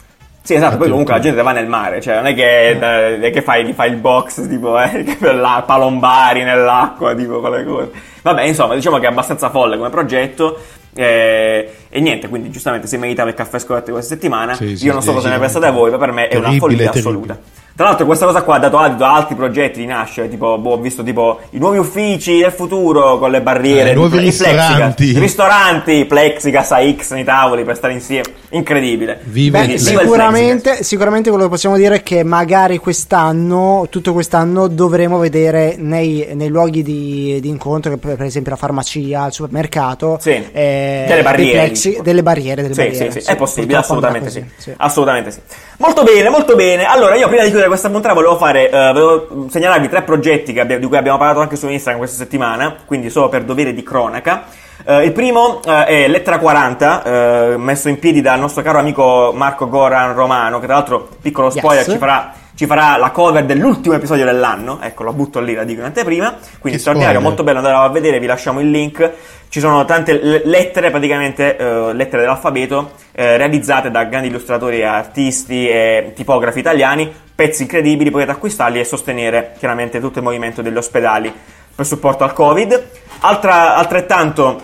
Sì, esatto, poi comunque la gente va nel mare, cioè non è che, eh, è che fai, fai il box tipo eh, che per la palombari nell'acqua, tipo quelle cose. Vabbè, insomma, diciamo che è abbastanza folle come progetto. eh, e niente, quindi giustamente si meritava il caffè scoperto questa settimana. Sì, sì, Io non so cosa ne pensate voi, ma per me è una follia terribile. assoluta. Tra l'altro questa cosa qua ha dato adito a altri progetti di nascere, tipo, boh, ho visto tipo i nuovi uffici del futuro con le barriere, Eh, nuovi i plexiglass, ristoranti. i ristoranti, plexiglass AX nei tavoli per stare insieme, incredibile. Viva Quindi, il Sicuramente, sicuramente quello che possiamo dire è che magari quest'anno, tutto quest'anno, dovremo vedere nei, nei luoghi di, di incontro, che per, esempio la farmacia, il supermercato, Sì. eh, Delle barriere, plexi- delle barriere. Delle Sì, barriere, sì, sì, è possibile, assolutamente sì. così, sì. Assolutamente sì. Molto bene, molto bene. Allora, io prima di chiudere questa puntata volevo fare, eh, volevo segnalarvi tre progetti che abbia- di cui abbiamo parlato anche su Instagram questa settimana, quindi solo per dovere di cronaca. Eh, il primo eh, è Lettera 40, eh, messo in piedi dal nostro caro amico Marco Goran Romano, che tra l'altro, piccolo spoiler, Yes. ci farà ci farà la cover dell'ultimo episodio dell'anno. Ecco, lo butto lì, la dico in anteprima. Quindi straordinario, molto bello andarlo a vedere, vi lasciamo il link. Ci sono tante le- lettere, praticamente eh, lettere dell'alfabeto, eh, realizzate da grandi illustratori, artisti e tipografi italiani, pezzi incredibili, potete acquistarli e sostenere chiaramente tutto il movimento degli ospedali per supporto al Covid. Altra, altrettanto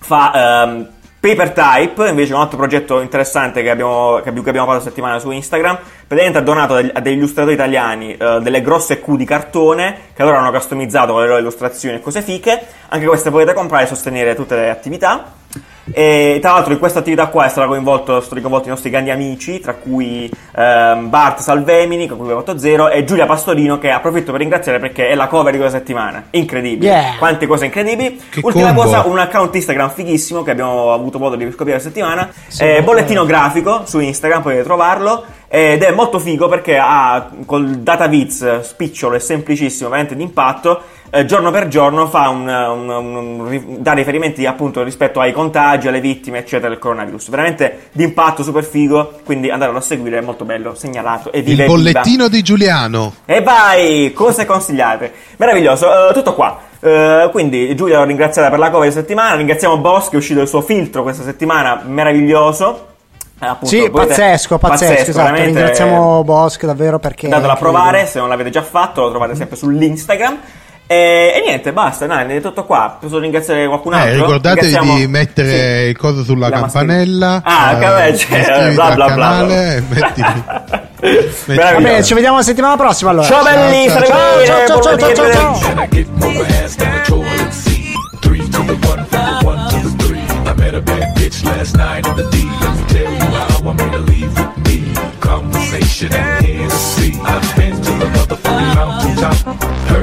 fa ehm, Paper Type, invece un altro progetto interessante che abbiamo, che abbiamo, fatto settimana su Instagram, praticamente ha donato a degli illustratori italiani eh, delle grosse Q di cartone che loro hanno customizzato con le loro illustrazioni e cose fiche, anche queste potete comprare e sostenere tutte le attività. E tra l'altro in questa attività qua è stato coinvolto, sono stati coinvolti i nostri grandi amici, tra cui ehm, Bart Salvemini, con cui abbiamo fatto zero, e Giulia Pastorino, che approfitto per ringraziare perché è la cover di questa settimana. Incredibile. Yeah. Quante cose incredibili. Che Ultima combo. cosa, un account Instagram fighissimo che abbiamo avuto modo di scoprire questa settimana. Eh, bollettino grafico su Instagram, potete trovarlo. Ed è molto figo perché ha col data viz spicciolo e semplicissimo, veramente d'impatto. Eh, giorno per giorno fa un, un- un- dà riferimenti appunto rispetto ai contagi, alle vittime, eccetera, del coronavirus. Veramente d'impatto super figo. Quindi andatelo a seguire, è molto bello, segnalato. E Il vive viva. bollettino di Giuliano. E vai, cose consigliate. Meraviglioso, eh, tutto qua. Eh, quindi Giulia l'ho ringraziata per la cover di settimana, ringraziamo Boss che è uscito il suo filtro questa settimana, meraviglioso. Appunto, Sì, potete- pazzesco, pazzesco, esatto. veramente, Ringraziamo Bosch davvero perché. Datelo a provare, se non l'avete già fatto lo trovate sempre sull'Instagram. E, e niente, basta, dai, è tutto qua. Posso ringraziare qualcun altro? Eh, ricordatevi Ringraziamo- di mettere Sì. il coso sulla La campanella. Ah, eh, vabbè, cioè, bla, bla, bla, metti- Va Meraviglioso. bene, ci vediamo la settimana prossima allora. Ciao belli, ciao, bene, ciao, ciao, ciao, ciao, ciao. And I get more ass than a toilet seat. Three to the one, from the one to the three. I met a bad bitch last night in the D. Let me tell you how I made her leave with me. Conversation and Hennessy. I've been to the motherfucking mountaintop. Heard